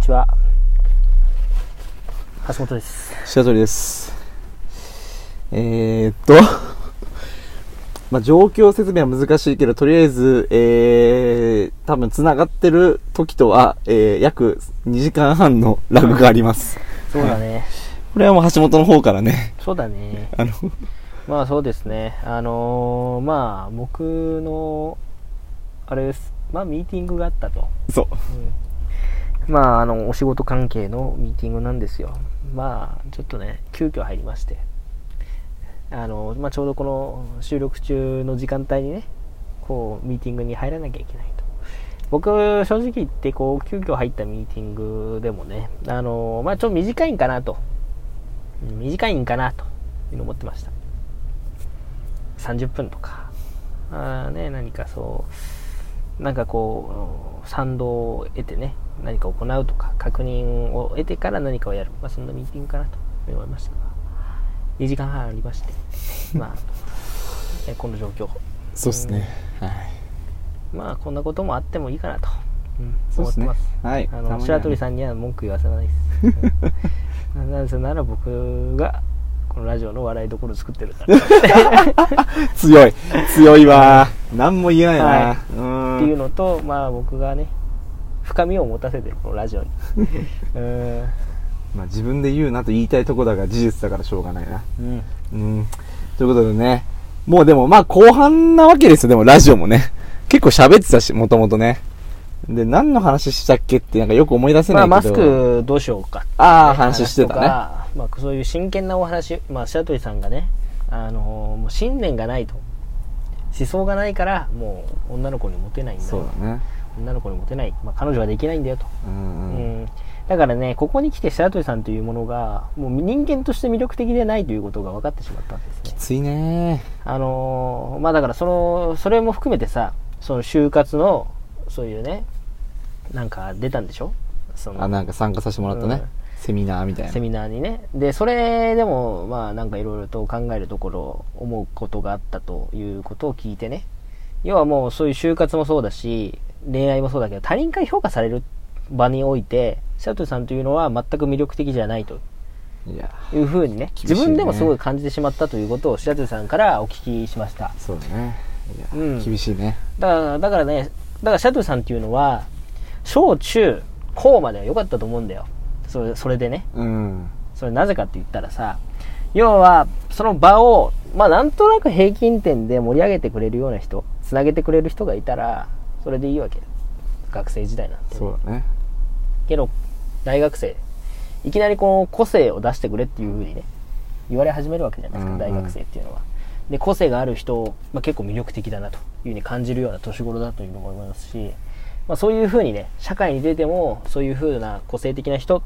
ちは。橋本です。白鳥です。えー、っと、まあ、状況説明は難しいけど、とりあえず、えー、多分繋がってる時とは、えー、約2時間半のラグがあります。そうだね。これはもう橋本の方からね、そうだね。あの、まあそうですね。あのーまあ僕の、あれです。まあミーティングがあったと。そう。まああの、お仕事関係のミーティングなんですよ。まあちょっとね、急遽入りまして。あの、まあちょうどこの収録中の時間帯にね、こう、ミーティングに入らなきゃいけないと。僕、正直言って、こう、急遽入ったミーティングでもね、あの、まあちょっと短いんかなと。短いんかなというの思ってました。30分とか。あね、何かそう、なんかこう、賛同を得てね、何か行うとか、確認を得てから何かをやる。まあそんなミーティングかなと思いましたが、2時間半ありまして、まあ、えこの状況。そうですね。はい。まあこんなこともあってもいいかなと、うんそうですね思ってます。はいあの白鳥さんには文句言わせないです。うん なぜなら僕がこのラジオの笑いどころを作ってるから。強い。強いわ。何も言えないな。はうん。っていうのと、まあ僕がね、深みを持たせてる、このラジオに。うん。まあ自分で言うなと言いたいとこだが事実だからしょうがないな。うん。うん。ということでね。もうでもまあ後半なわけですよ。でもラジオもね。結構喋ってたし、もともとね。で、何の話したっけってなんかよく思い出せなまあいけど。マスクどうしようか。ああ、話してたね。とかまあそういう真剣なお話、まあ白鳥さんがね、あのもう信念がないと。思想がないから、もう女の子にモテないんだよ。そうだね。女の子にモテない。まあ彼女はできないんだよと。うんううん。ん。だからね、ここに来て白鳥さんというものが、もう人間として魅力的でないということが分かってしまったんですね。ついねあのーまあだからその、それも含めてさ、その就活の、そういうね、なんか出たんでしょ？そのあ、なんか参加させてもらったね。うんセミナーみたいな。セミナーにね。で、それでも、まあなんかいろいろと考えるところ、思うことがあったということを聞いてね。要はもうそういう就活もそうだし、恋愛もそうだけど、他人から評価される場において、シャトルさんというのは全く魅力的じゃないといや、いうふうにね、ね自分でもすごい感じてしまったということをシャトルさんからお聞きしました。そうだね。うん厳しいね。だから、だからね、だからシャトルさんっていうのは、小中高までは良かったと思うんだよ。それ、それでね。うん。それなぜかって言ったらさ、要は、その場を、まあなんとなく平均点で盛り上げてくれるような人、つなげてくれる人がいたら、それでいいわけ。学生時代なんて、ね。そうだね。けど、大学生、いきなりこの個性を出してくれっていう風にね、言われ始めるわけじゃないですか、うんうん大学生っていうのは。で、個性がある人、まあ、結構魅力的だなという風に感じるような年頃だというのも思いますし、まあ、そういう風にね、社会に出ても、そういう風な個性的な人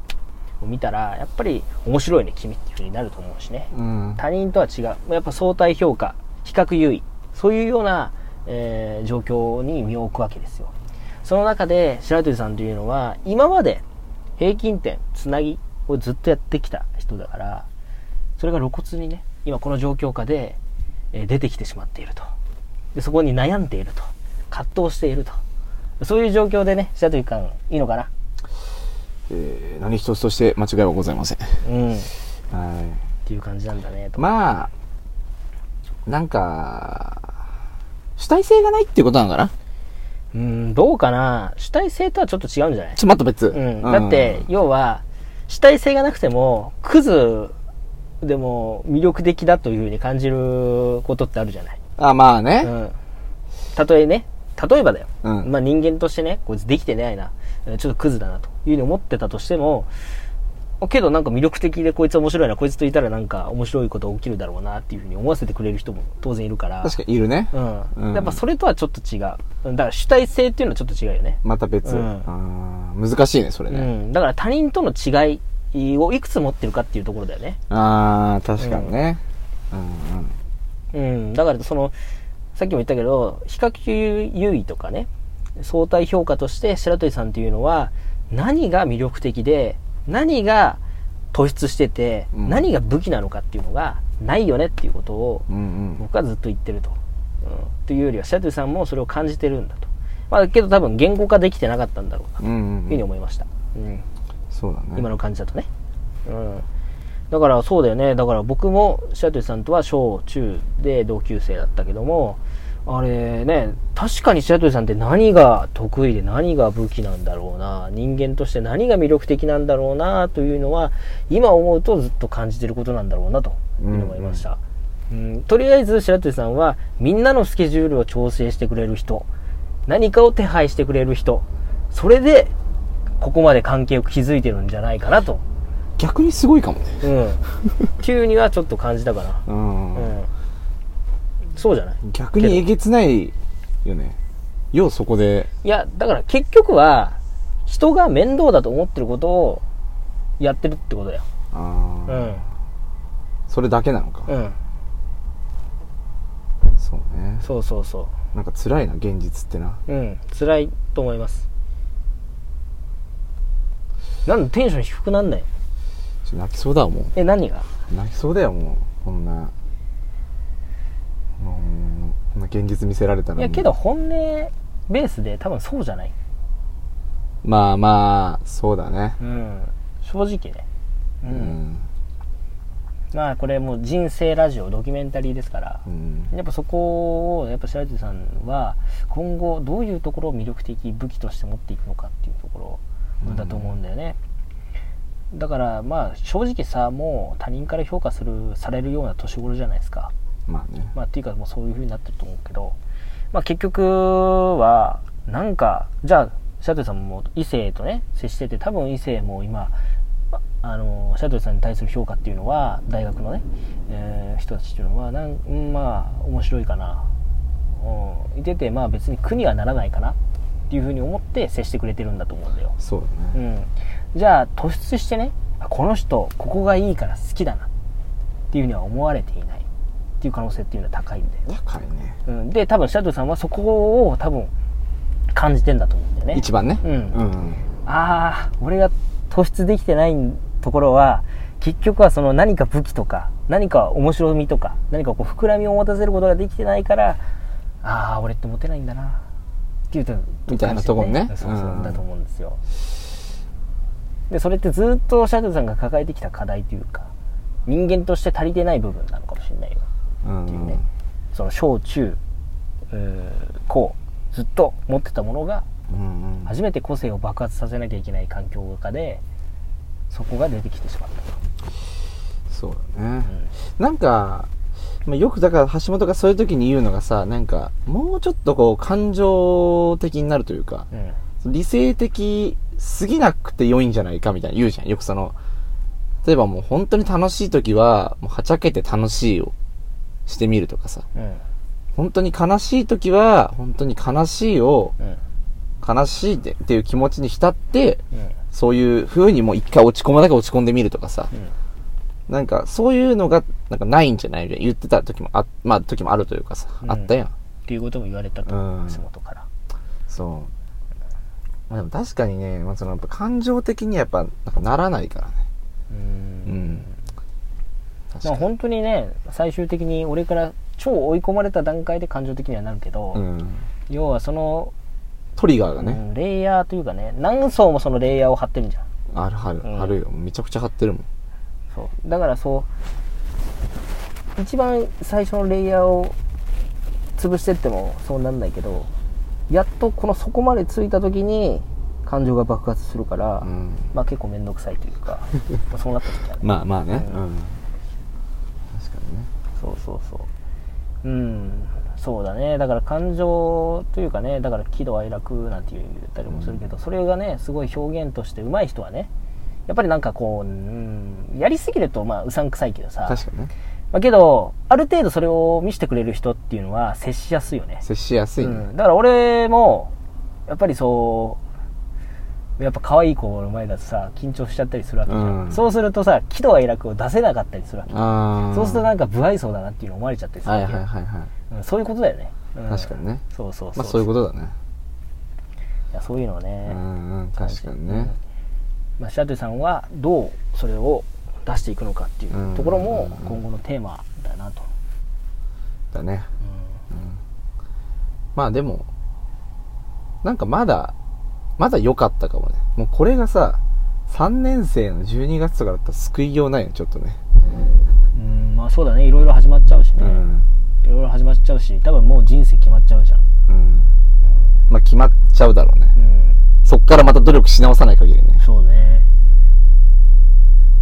を見たら、やっぱり面白いね、君っていう風になると思うしね。うん。他人とは違う。やっぱ相対評価、比較優位。そういうような、えー状況に身を置くわけですよ。その中で、白鳥さんというのは、今まで平均点、つなぎをずっとやってきた人だから、それが露骨にね、今この状況下で、えー出てきてしまっていると。でそこに悩んでいると。葛藤していると。そういう状況でね、白鳥さん、いいのかな？えー何一つとして間違いはございません。うん。っはていう感じなんだね、い。と。まあ、なんか、主体性がないっていうことなのかな？うん、どうかな？主体性とはちょっと違うんじゃない？ちょ、待った別。うん、だって、要は、主体性がなくても、クズでも魅力的だというふうに感じることってあるじゃない？あ、まあね。うん。たとえね、例えばだよ。うんまあ人間としてね、こいつできてないな、うんちょっとクズだなというふうに思ってたとしても、けどなんか魅力的でこいつ面白いな、こいつといたらなんか面白いこと起きるだろうなっていうふうに思わせてくれる人も当然いるから。確かにいるね。うん。うんやっぱそれとはちょっと違う。うんだから主体性っていうのはちょっと違うよね。また別。うんあー難しいね、それね。うん。だから他人との違いをいくつ持ってるかっていうところだよね。ああ、確かにね。うんうん。うん。だからその、さっきも言ったけど、比較優位とかね、相対評価として白鳥さんっていうのは、何が魅力的で、何が突出してて、うん何が武器なのかっていうのがないよねっていうことをうんうん。僕はずっと言ってると。うん。というよりは、白鳥さんもそれを感じてるんだと。まあ、けど多分言語化できてなかったんだろうな、とうんうんいうふうに思いました。うん。そうだね今の感じだとねうんだからそうだよねだから僕も白鳥さんとは小中で同級生だったけどもあれね確かに白鳥さんって何が得意で何が武器なんだろうな人間として何が魅力的なんだろうなというのは今思うとずっと感じてることなんだろうなというのを思いました、うんとりあえず白鳥さんはみんなのスケジュールを調整してくれる人何かを手配してくれる人それでここまで関係を築いてるんじゃないかなと逆にすごいかもねうん。急にはちょっと感じたかな。うん、うん。そうじゃない？逆にえげつないよね。ようそこで。いや、だから結局は、人が面倒だと思ってることをやってるってことだよ。ああ、うん。それだけなのか、うん。そうね。そうそうそなんか辛いな現実ってな。う。うん。辛いと思います。なんでテンション低くなんない？泣きそうだわもえ、何が？う泣きそうだよもう。こんなもうこんな現実見せられたらいや、けど本音ベースで多分そうじゃない？まあまあそうだねうん。正直ね。う。うんんまあこれもう人生ラジオドキュメンタリーですから、うんやっぱそこをやっぱ白鳥さんは今後どういうところを魅力的武器として持っていくのかっていうところだと思うんだよね、だからまあ正直さもう他人から評価するされるような年頃じゃないですかまあね。まあっていうかもうそういう風になってると思うけどまあ結局はなんかじゃあ白鳥さんも異性とね接してて多分異性も今ああの白鳥さんに対する評価っていうのは大学のね、えー人たちっていうのはなんうんまあ面白いかな、うん、いててまあ別に苦にはならないかなっていうふうに思って接してくれてるんだと思うんだよ、そうだうねん、じゃあ突出してねあこの人ここがいいから好きだなっていうふうには思われていないっていう可能性っていうのは高いんだよね、高いね。うん、で多分白鳥さんはそこを多分感じてんだと思うんだよね。一番ね。うん。うんああ俺が突出できてないところは結局はその何か武器とか何か面白みとか何かこう膨らみを持たせることができてないからああ俺ってモテないんだな。っていうとみたいなところね。そうそううんだと思うんですよ。でそれってずっとシャトルさんが抱えてきた課題というか人間として足りてない部分なのかもしれないようんっていうねその小中高ずっと持ってたものがうんうん。初めて個性を爆発させなきゃいけない環境下でそこが出てきてしまったと、そうだね。なんか、まあ、よくだから橋本がそういう時に言うのがさ、なんか、もうちょっとこう、感情的になるというか、うん。うん理性的すぎなくて良いんじゃないかみたいな言うじゃん。よくその、例えばもう本当に楽しい時は、もうはちゃけて楽しいをしてみるとかさ、うん。本当に悲しい時は、本当に悲しいを、うん。悲しいってっていう気持ちに浸って、うん。そういう風にもう一回落ち込むだけ落ち込んでみるとかさ、うん。なんか、そういうのが、なんかないんじゃないみたいな言ってた時もあ、まあ時もあるというかさ、うん。あったやん。っていうことも言われたと、うん。橋本から。そう。まあでも確かにね、まあそのやっぱ感情的にはやっぱ、なんかならないからね。うんまあ。本当にね最終的に俺から超追い込まれた段階で感情的にはなるけど、うん。要はその、トリガーがね、うんレイヤーというかね何層もそのレイヤーを張ってるんじゃんある、ある、るよ。めちゃくちゃ張ってるもん。そうだからそう一番最初のレイヤーを潰してってもそうなんないけどやっとこの底までついた時に感情が爆発するから、うん。まあ結構面倒くさいというか まあそうなった時はねまあまあね。ううん。そうそうそう。うんそうだね。だから感情というかねだから喜怒哀楽なんて言ったりもするけど、それがねすごい表現として上手い人はねやっぱりなんかこう、うん、やりすぎるとまあうさんくさいけどさ。確かにね。まあ、けどある程度それを見せてくれる人っていうのは接しやすいよね。接しやすいね。うん、だから俺もやっぱりそうやっぱ可愛い子の前だとさ緊張しちゃったりするわけじゃん、うん。そうするとさ喜怒哀楽を出せなかったりするわけ。そうするとなんか不愛想だなっていうの思われちゃったりするはいわけ。よ、はいはいはい。うんそういうことだよね、うん。確かにね。そうそうそう。まあそういうことだね。いやそういうのをね、うんうん、確かにね。まあ、白鳥さんはどうそれを出していくのかっていうところも今後のテーマだなと、だね。まあでも、なんかまだ、まだ良かったかもね。もうこれがさ、3年生の12月とかだったら救いようないよちょっとね。うんまあそうだね。いろいろ始まっちゃうしね、うん。いろいろ始まっちゃうし多分もう人生決まっちゃうじゃん。うん。まあ決まっちゃうだろうね、うん。そっからまた努力し直さない限りね。そうね。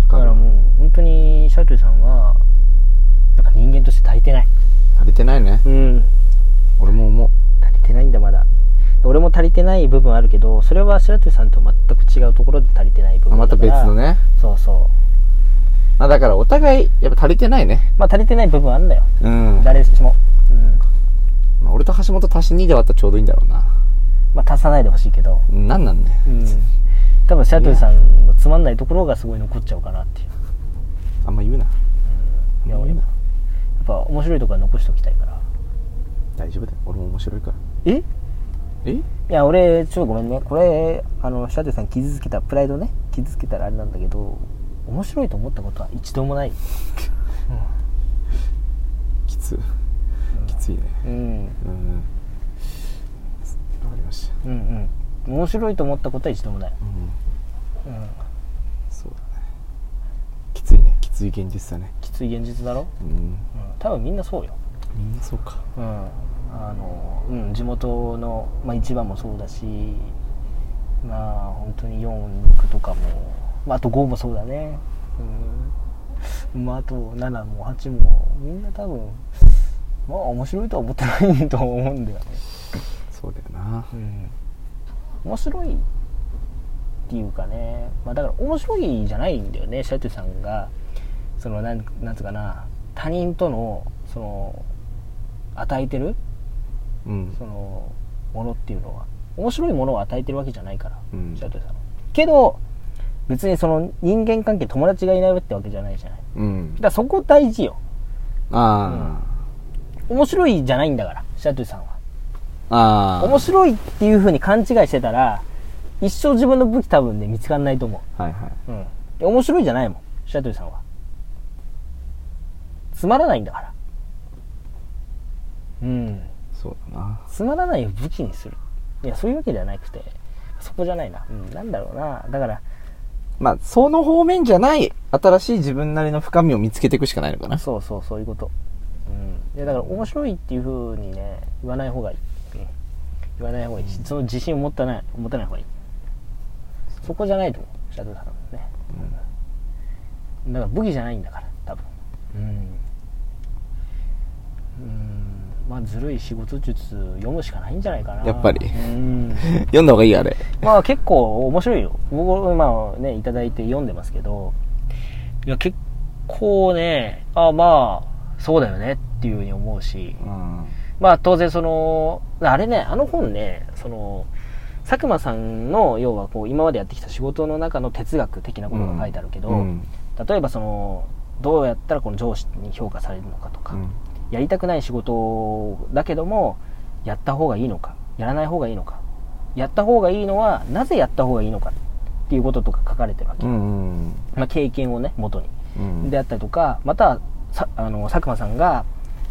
だからもう本当にシャトゥさんはやっぱ人間として足りてない。足りてないね。うん。俺も思う。足りてないんだまだ俺も足りてない部分あるけどそれはシャトゥさんと全く違うところで足りてない部分あまた別のね。そうそまあだからお互いやっぱ足りてないね。うまあ足りてない部分あるんだよ。うん、誰しも。うん。まあ俺と橋本足し2で割ったらちょうどいいんだろうな。まあ足さないでほしいけど。なんなんね。うん。多分シャトゥさんのつまんないところがすごい残っちゃうかなっていう。あんま言うな。うん。いや俺もやっぱ面白いところは残しておきたいから。大丈夫だよ。俺も面白いから。え？え？いや俺ちょっとごめんね。これあのシャトゥさん傷つけたプライドね。傷つけたらあれなんだけど面白いと思ったことは一度もない。きつ。きついね。うん。うんわかりました。うんうん。面白いと思ったことは一度もない、うん。うん、そうだね。きついね。きつい現実だね。きつい現実だろ、うん。うん、多分みんなそうよ。みんなそうか。うんあの、うん、地元の、まあ、一番もそうだしまあ本当に46とかも、まあ、あと5もそうだね。うん。まああと7も8もみんな多分まあ面白いとは思ってないと思うんだよね。そうだよな。うん。面白いっていうかね。まあだから面白いじゃないんだよねシャトゥさんが。そのなんなんつうかな。他人とのその与えてるうん。そのものっていうのは面白いものを与えてるわけじゃないから、うん。シャトゥさんは。けど別にその人間関係友達がいないってわけじゃないじゃない。うん。だからそこ大事よ。あ面白いじゃないんだからシャトゥさんは。あああ面白いっていう風に勘違いしてたら一生自分の武器多分ね見つかんないと思はいはううん。で面白いじゃないもんシャトゥさんは。つまらないんだから。うん。いそうだな。つまらないを武器にする。いやそういうわけではなくてそこじゃないな、うん、なんだろうな。だからまあその方面じゃない新しい自分なりの深みを見つけていくしかないのかな。そうそうそういうこと。うん。でだから面白いっていう風にね言わない方がいい、うん、言わない方がいい。しその自信を持ったない持たない方がいい。そこじゃないと思う。シャトゥさんはね、だから武器じゃないんだから多分。うん。うんまあずるい仕事術読むしかないんじゃないかな。やっぱり。うん。読んだ方がいいあれ。まあ結構面白いよ。僕、まあね、いただいて読んでますけど、いや結構ね、あまあ、そうだよねっていうふうに思うし、うん。まあ当然その、あれね、あの本ね、その、佐久間さんの要はこう今までやってきた仕事の中の哲学的なことが書いてあるけど、うん。例えばその、どうやったらこの上司に評価されるのかとか、うんやりたくない仕事だけどもやった方がいいのかやらない方がいいのか。やった方がいいのはなぜやった方がいいのかっていうこととか書かれてるわけ、うんうんまあ、経験をね元に、うん。であったりとかまたさあの佐久間さんが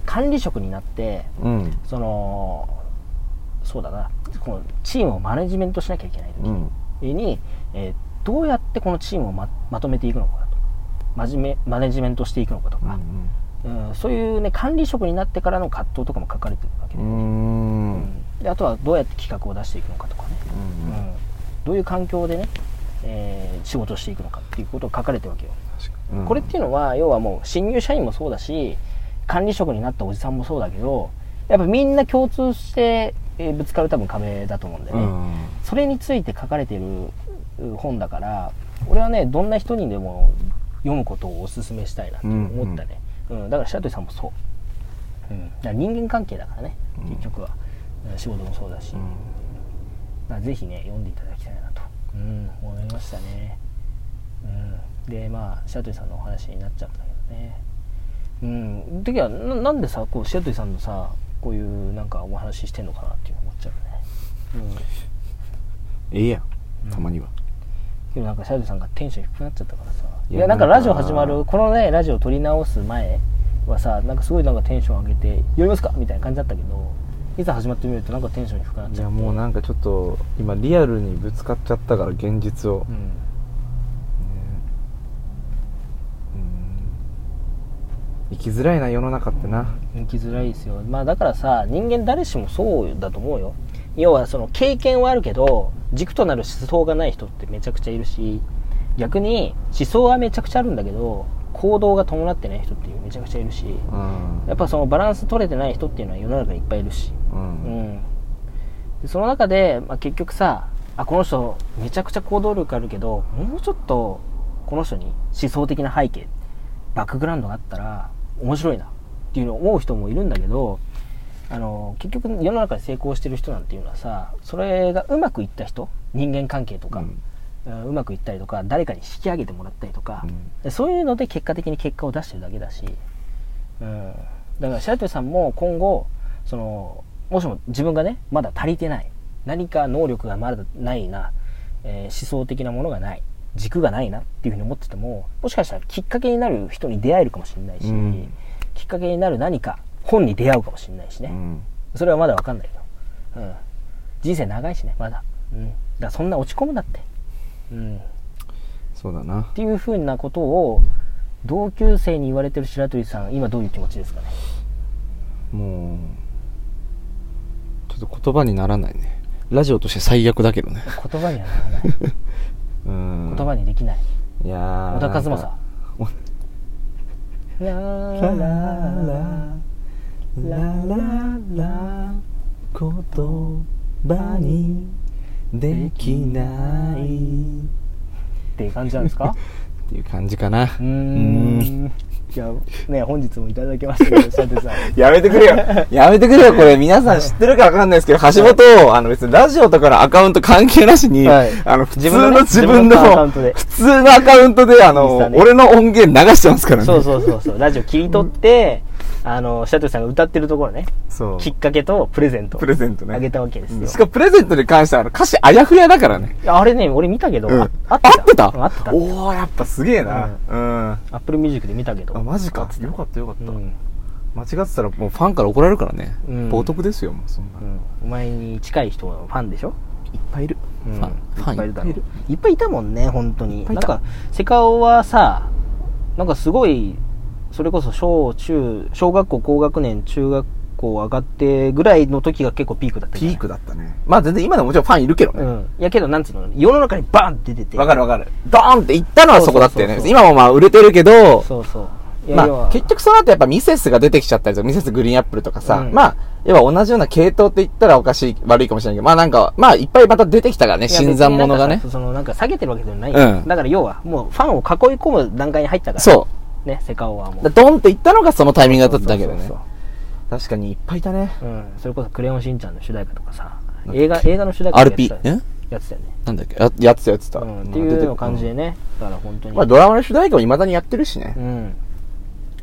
管理職になってうん。そのそうだなこのチームをマネジメントしなきゃいけないうん。時に、えーどうやってこのチームをままとめていくのかと真面目マネジメントしていくのかとか、うんそういうね管理職になってからの葛藤とかも書かれてるわけで,、うん。うん。であとはどうやって企画を出していくのかとかね、うん。うん。どういう環境でね、えー仕事をしていくのかっていうことが書かれてるわけよ、うん。これっていうのは要はもう新入社員もそうだし管理職になったおじさんもそうだけどやっぱみんな共通して、えーぶつかる多分壁だと思うんでね、うん。それについて書かれてるう本だから俺はねどんな人にでも読むことをお勧めしたいなって思ったね、うんだから白鳥さんもそう、うん、だから人間関係だからねうん。結局は、うん仕事もそうだし、うん。ぜひね読んでいただきたいなと、うん、思いましたね、うん、でまあ白鳥さんのお話になっちゃうんだけどね。うん。時はななんでさこう白鳥さんのさこういうなんかお話ししてんのかなっていう思っちゃうね、うん。ええやん。たまにはなんかシャドウさんがテンション低くなっちゃったからさ。いやなんかラジオ始まるこのねラジオ撮り直す前はさなんかすごいなんかテンション上げて「やりますか?」みたいな感じだったけどいざ始まってみるとなんかテンション低くなっちゃっいやもうなんかちょっと今リアルにぶつかっちゃったから現実を、うん、ね、うん。生きづらいな世の中ってな、生きづらいですよ。まあだからさ人間誰しもそうだと思うよ。要はその経験はあるけど軸となる思想がない人ってめちゃくちゃいるし逆に思想はめちゃくちゃあるんだけど行動が伴ってない人っていうめちゃくちゃいるしうん。やっぱそのバランス取れてない人っていうのは世の中にいっぱいいるし。ううんん。でその中で、まあ、結局さあこの人めちゃくちゃ行動力あるけどもうちょっとこの人に思想的な背景バックグラウンドがあったら面白いなっていうのを思う人もいるんだけどあの結局世の中で成功してる人なんていうのはさそれがうまくいった人人間関係とか、ううんうまくいったりとか誰かに引き上げてもらったりとか、うん。でそういうので結果的に結果を出してるだけだし、うん、だから白鳥さんも今後そのもしも自分がねまだ足りてない何か能力がまだないな、えー思想的なものがない軸がないなっていうふうに思っててももしかしたらきっかけになる人に出会えるかもしれないし、うん。きっかけになる何か本に出会うかもしれないしね、うん。それはまだわかんないよ、うん、人生長いしねまだ、うん、だそんな落ち込むなって、うん、そうだな。っていうふうなことを同級生に言われてる白鳥さん今どういう気持ちですかね？もうちょっと言葉にならないね。ラジオとして最悪だけどね。言葉にはならない。うん。言葉にできない。いやー小田和正。ラーラーラ。ーラララ言葉にできないっていう感じなんですかっていう感じかなうんいやね本日もいただきましたけどさんやめてくれよやめてくれよこれ皆さん知ってるかわかんないですけど橋本をあの別にラジオとかのアカウント関係なしに、はいあの普通の自分の普通のアカウントであの俺の音源流してますからねそうそうそうそうラジオ切り取って、あの白鳥さんが歌ってるところね。そう。きっかけとプレゼント。プレゼントね。あげたわけですよ。しかもプレゼントに関してはあの歌詞あやふやだからね。あれね俺見たけど、うん。あってた。合ってた？おおやっぱすげえな。うん、アップルミュージックで見たけど。あマジか。よかったよかった、うん。間違ってたらもうファンから怒られるからね、うん。冒涜ですよもうそんな、うん。お前に近い人のファンでしょ？いっぱいいる、うん。ファン。ファンいっぱいいる。いっぱいいたもんね本当に。なんかセカオはさなんかすごいそれこそ小中小学校高学年中学校上がってぐらいの時が結構ピークだったピークだったね。まあ全然今でももちろんファンいるけどね、うん。いやけどなんつうの？世の中にバーンって出てて。わかるわかる。ドーンって行ったのはそこだったよね。今もまあ売れてるけど、そうそう。まあ結局その後やっぱミセスが出てきちゃったりとか、ミセスグリーンアップルとかさ、うん。まあ、要は同じような系統って言ったらおかしい、悪いかもしれないけど、まあなんか、まあいっぱいまた出てきたからね、新参者がね。そのなんか下げてるわけではない、うん。だから要はもうファンを囲い込む段階に入ったから。そうねセカオはも。ドンって行ったのがそのタイミングだっただけどね。確かにいっぱいいたね。そううん。それこそ「クレヨンしんちゃん」の主題歌とかさ映画映画の主題歌やって RP やってたよね。なんだっけ？ややってたやってた。うん、っていうの感じでね、だから本当に、まあドラマの主題歌も未だにやってるしね。う。ん。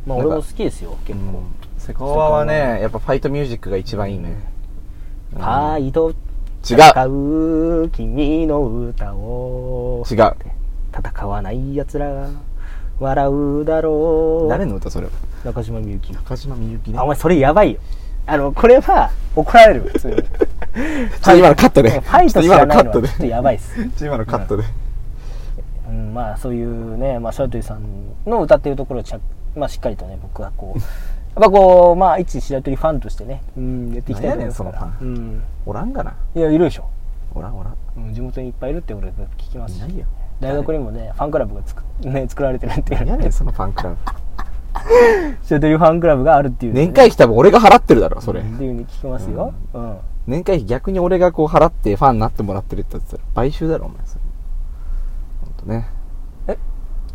まあ俺も好きですよ結構、セカオワはね、やっぱファイトミュージックが一番いいね。ファイト違う君の歌を。違う。戦わない奴ら。が笑うだろう。誰の歌それ？は中島みゆき。中島みゆきね。あお。前それやばいよ。あのこれは怒られる。普通 今のカットで。ファイト知今らないのはちょっとやばいっす。今のカットで。うん、まあそういうね、まあ、白鳥さんの歌ってるところをちゃ、まあ、しっかりとね僕はこう やっぱこうまあ一白鳥ファンとしてね、うん、やっていきたいねんそのうん、おらんがな。いやいるでしょ、おらんおらん。うん、地元にいっぱいいるって俺聞きますし。いないよ大学にもねファンクラブがつく、ね、作られてるっていう何やねん、そのファンクラブ。白鳥ファンクラブがあるっていう、年会費多分俺が払ってるだろ、それう。んっていうふうに聞きますよ、うん年会費逆に俺がこう払ってファンになってもらってるって言ったら、買収だろ、お前。それほんとね。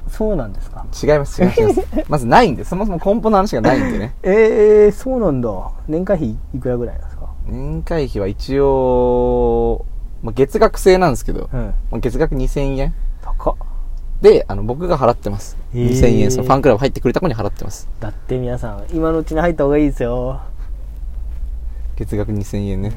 そうなんですか？違います、違います違います。まずないんで、そもそも根本の話がないんでね。え えー、そうなんだ年会費いくらぐらいなんですか？年会費は一応、まあ、月額制なんですけど、うんまあ月額2000円高っ。で、あの、僕が払ってます。へー。2000円、そのファンクラブ入ってくれた子に払ってます。だって皆さん今のうちに入った方がいいですよ。月額2000円ね。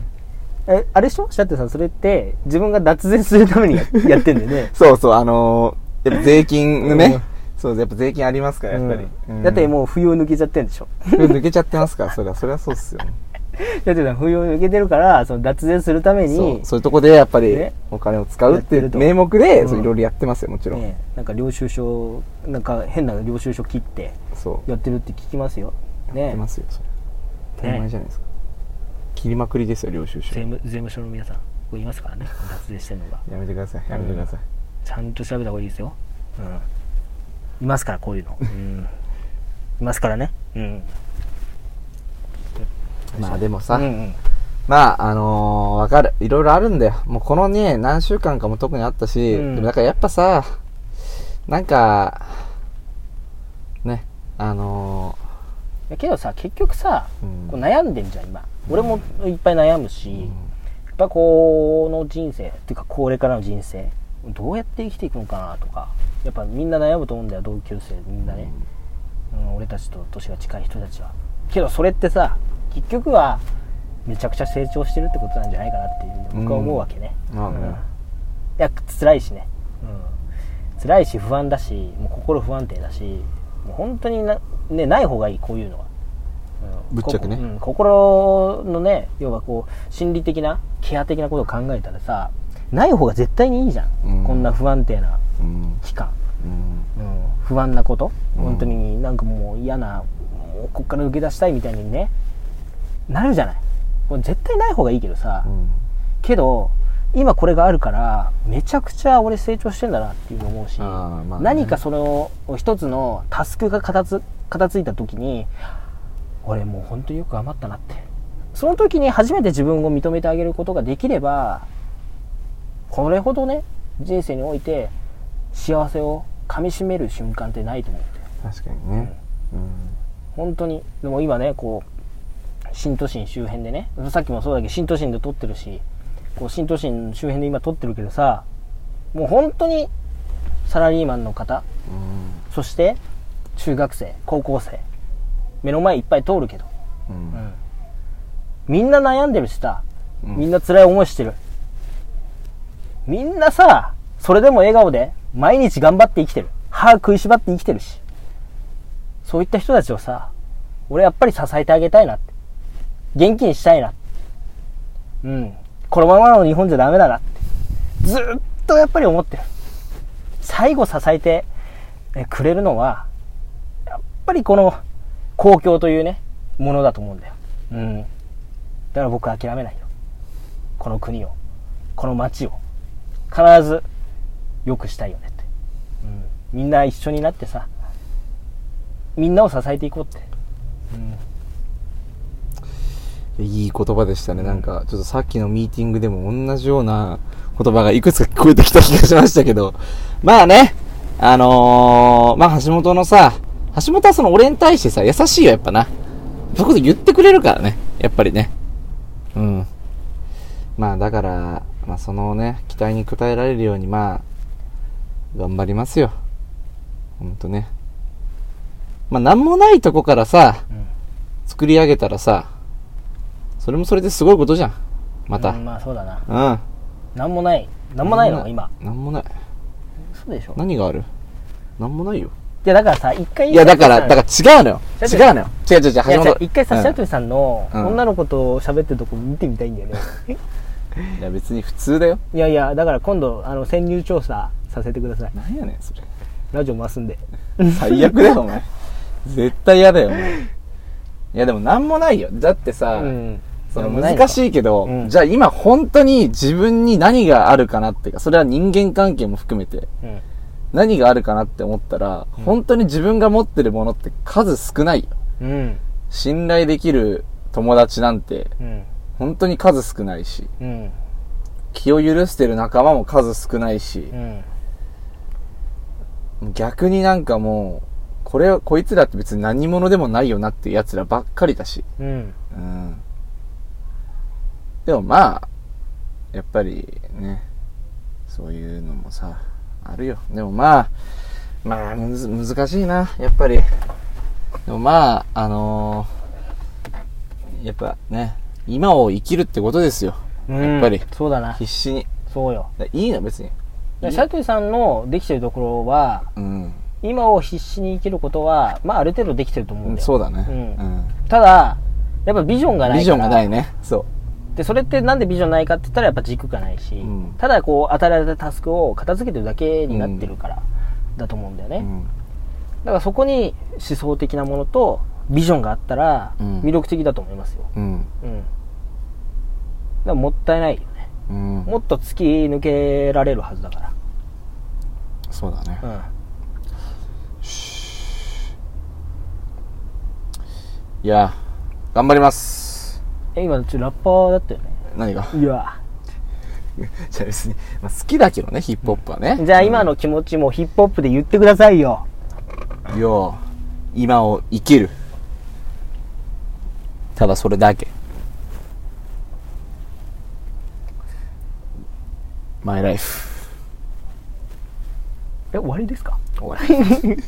えあれでしょ？シャッテさんそれって自分が脱税するためにや やってんだよね。そうそう、あのー、やっぱ税金のね、うん。そう、やっぱ税金ありますから、やっぱり。うん。だってうもう冬を抜けちゃってんでしょ。ん、抜けちゃってますから、それは、それはそうっすよ。だってさ不要に受けてるからその脱税するためそう。にそういうとこでやっぱりね。お金を使うっていう名目でいろいろやってますよもちろん、ね。なんか領収書なんか変な領収書切ってそう。やってるって聞きますよ。やっねてますよそれ。当たり前じゃないですか、切りまくりですよ領収書。税務税務署の皆さんここいますからね。脱税してるのが。やめてくださいやめてください、ちゃんと調べた方がいいですよ。うん。いますからこういうの。うん。いますからね。うんまあでもさ、うんうん。まあ、あのーわかる。いろいろあるんだよ。もうこのね、何週間かも特にあったし、うん。でもだからやっぱさ、なんか、ね、あのいやけどさ結局さ、うん。こう悩んでんじゃん今。俺もいっぱい悩むし、ー、やっぱこの人生っていうかこれからの人生どうやって生きていくのかなとか。やっぱみんな悩むと思うんだよ同級生みんなね、うん、俺たちと年が近い人たちは。けどそれってさ結局はめちゃくちゃ成長してるってことなんじゃないかなっていう僕は思うわけね、まあね。うん。いや辛いしね、うん、辛いし不安だしもう心不安定だしもう本当にな、ね、ない方がいいこういうのは、うん。ぶっちゃけね。こうん。心のね要はこう心理的なケア的なことを考えたらさない方が絶対にいいじゃん、うん。こんな不安定なうん、期間、うん、うん、不安なこと、うん。本当になんかもう嫌なもうこっから抜け出したいみたいにねなるじゃない。これ絶対ない方がいいけどさ、うん、けど今これがあるからめちゃくちゃ俺成長してんだなっていうの思うし、ね。何かその一つのタスクが片つ片付いた時に俺もう本当によく頑張ったなって。その時に初めて自分を認めてあげることができればこれほどね人生において幸せをかみしめる瞬間ってないと思うんだよ確かにね。うん、本当に。でも今ねこう新都心周辺でね。さっきもそうだけど新都心で撮ってるしこう新都心周辺で今撮ってるけどさもう本当にサラリーマンの方うん、そして中学生高校生目の前いっぱい通るけど、う、うんん、みんな悩んでるしさうん。みんな辛い思いしてる。みんなさそれでも笑顔で毎日頑張って生きてる。歯食いしばって生きてるし。そういった人たちをさ俺やっぱり支えてあげたいなって元気にしたいな。うん。このままの日本じゃダメだな。ってずっとやっぱり思ってる。最後支えてくれるのはやっぱりこの公共というねものだと思うんだよ。うん。だから僕は諦めないよ。この国をこの街を必ず良くしたいよねって、うん、みんな一緒になってさみんなを支えていこうって、うん、いい言葉でしたね。なんか、ちょっとさっきのミーティングでも同じような言葉がいくつか聞こえてきた気がしましたけど、まあね、あのー、まあ橋本のさ、橋本はその俺に対してさ、優しいよ、やっぱな。そういうこと言ってくれるからね、やっぱりね。うん。まあだから、まあそのね、期待に応えられるように、まあ、頑張りますよ。ほんとね。まあなんもないとこからさ、うん作り上げたらさ、それもそれですごいことじゃん。また。うんまあそうだなうん。なんもないなんもないの今なんもない。そうでしょ何がある？なんもないよ。いやだからさ一回いや、だから、だから違うのよ。違うのよ。違う違う違う、橋本。一回さ、うん白鳥さんのうん女の子と喋ってるとこ見てみたいんだよね。いや、別に普通だよ。いやいや、だから今度、あの、潜入調査させてください。なんやねん、それ。ラジオ回すんで。最悪だよ、お前。絶対嫌だよ、お前。いや、でもなんもないよ。だってさ、うん。その難しいけど、うんじゃあ今本当に自分に何があるかなっていうか、それは人間関係も含めて、うん。何があるかなって思ったら、うん本当に自分が持ってるものって数少ないよ。うん。信頼できる友達なんて、うん。本当に数少ないし、うん。気を許してる仲間も数少ないしう、ん。逆になんかもう、これ、こいつらって別に何者でもないよなっていう奴らばっかりだし。うん。うん。でもまあ、やっぱりね、そういうのもさ、あるよ。でもまあ、まあ、難しいな、やっぱり。でもまあ、あのーやっぱね、今を生きるってことですよ。うん。やっぱりそうだな。必死に。そうよ。だいいの、別に。シャトゥさんのできてるところは、うん。今を必死に生きることは、まあある程度できてると思うんだよ。そうだね。うんうん。ただ、やっぱビジョンがないからビジョンがないね。そでそれってなんでビジョンないかって言ったらやっぱ軸がないし、うんただこう与えられたタスクを片付けてるだけになってるからだと思うんだよう。ね、うん。だからそこに思想的なものとビジョンがあったらうん魅力的だと思いますようん。うんだからもったいないよねうん。もっと突き抜けられるはずだかそうだね。らうんいや、頑張ります。え今ちょラッパーだったよね何が？いや じゃあ別に、まあ、好きだけどね、ヒップホップはね。じゃあ今の気持ちもヒップホップで言ってくださいようん。よう、今を生きる。ただそれだけ。マイライフ。え終わりですか？終わり。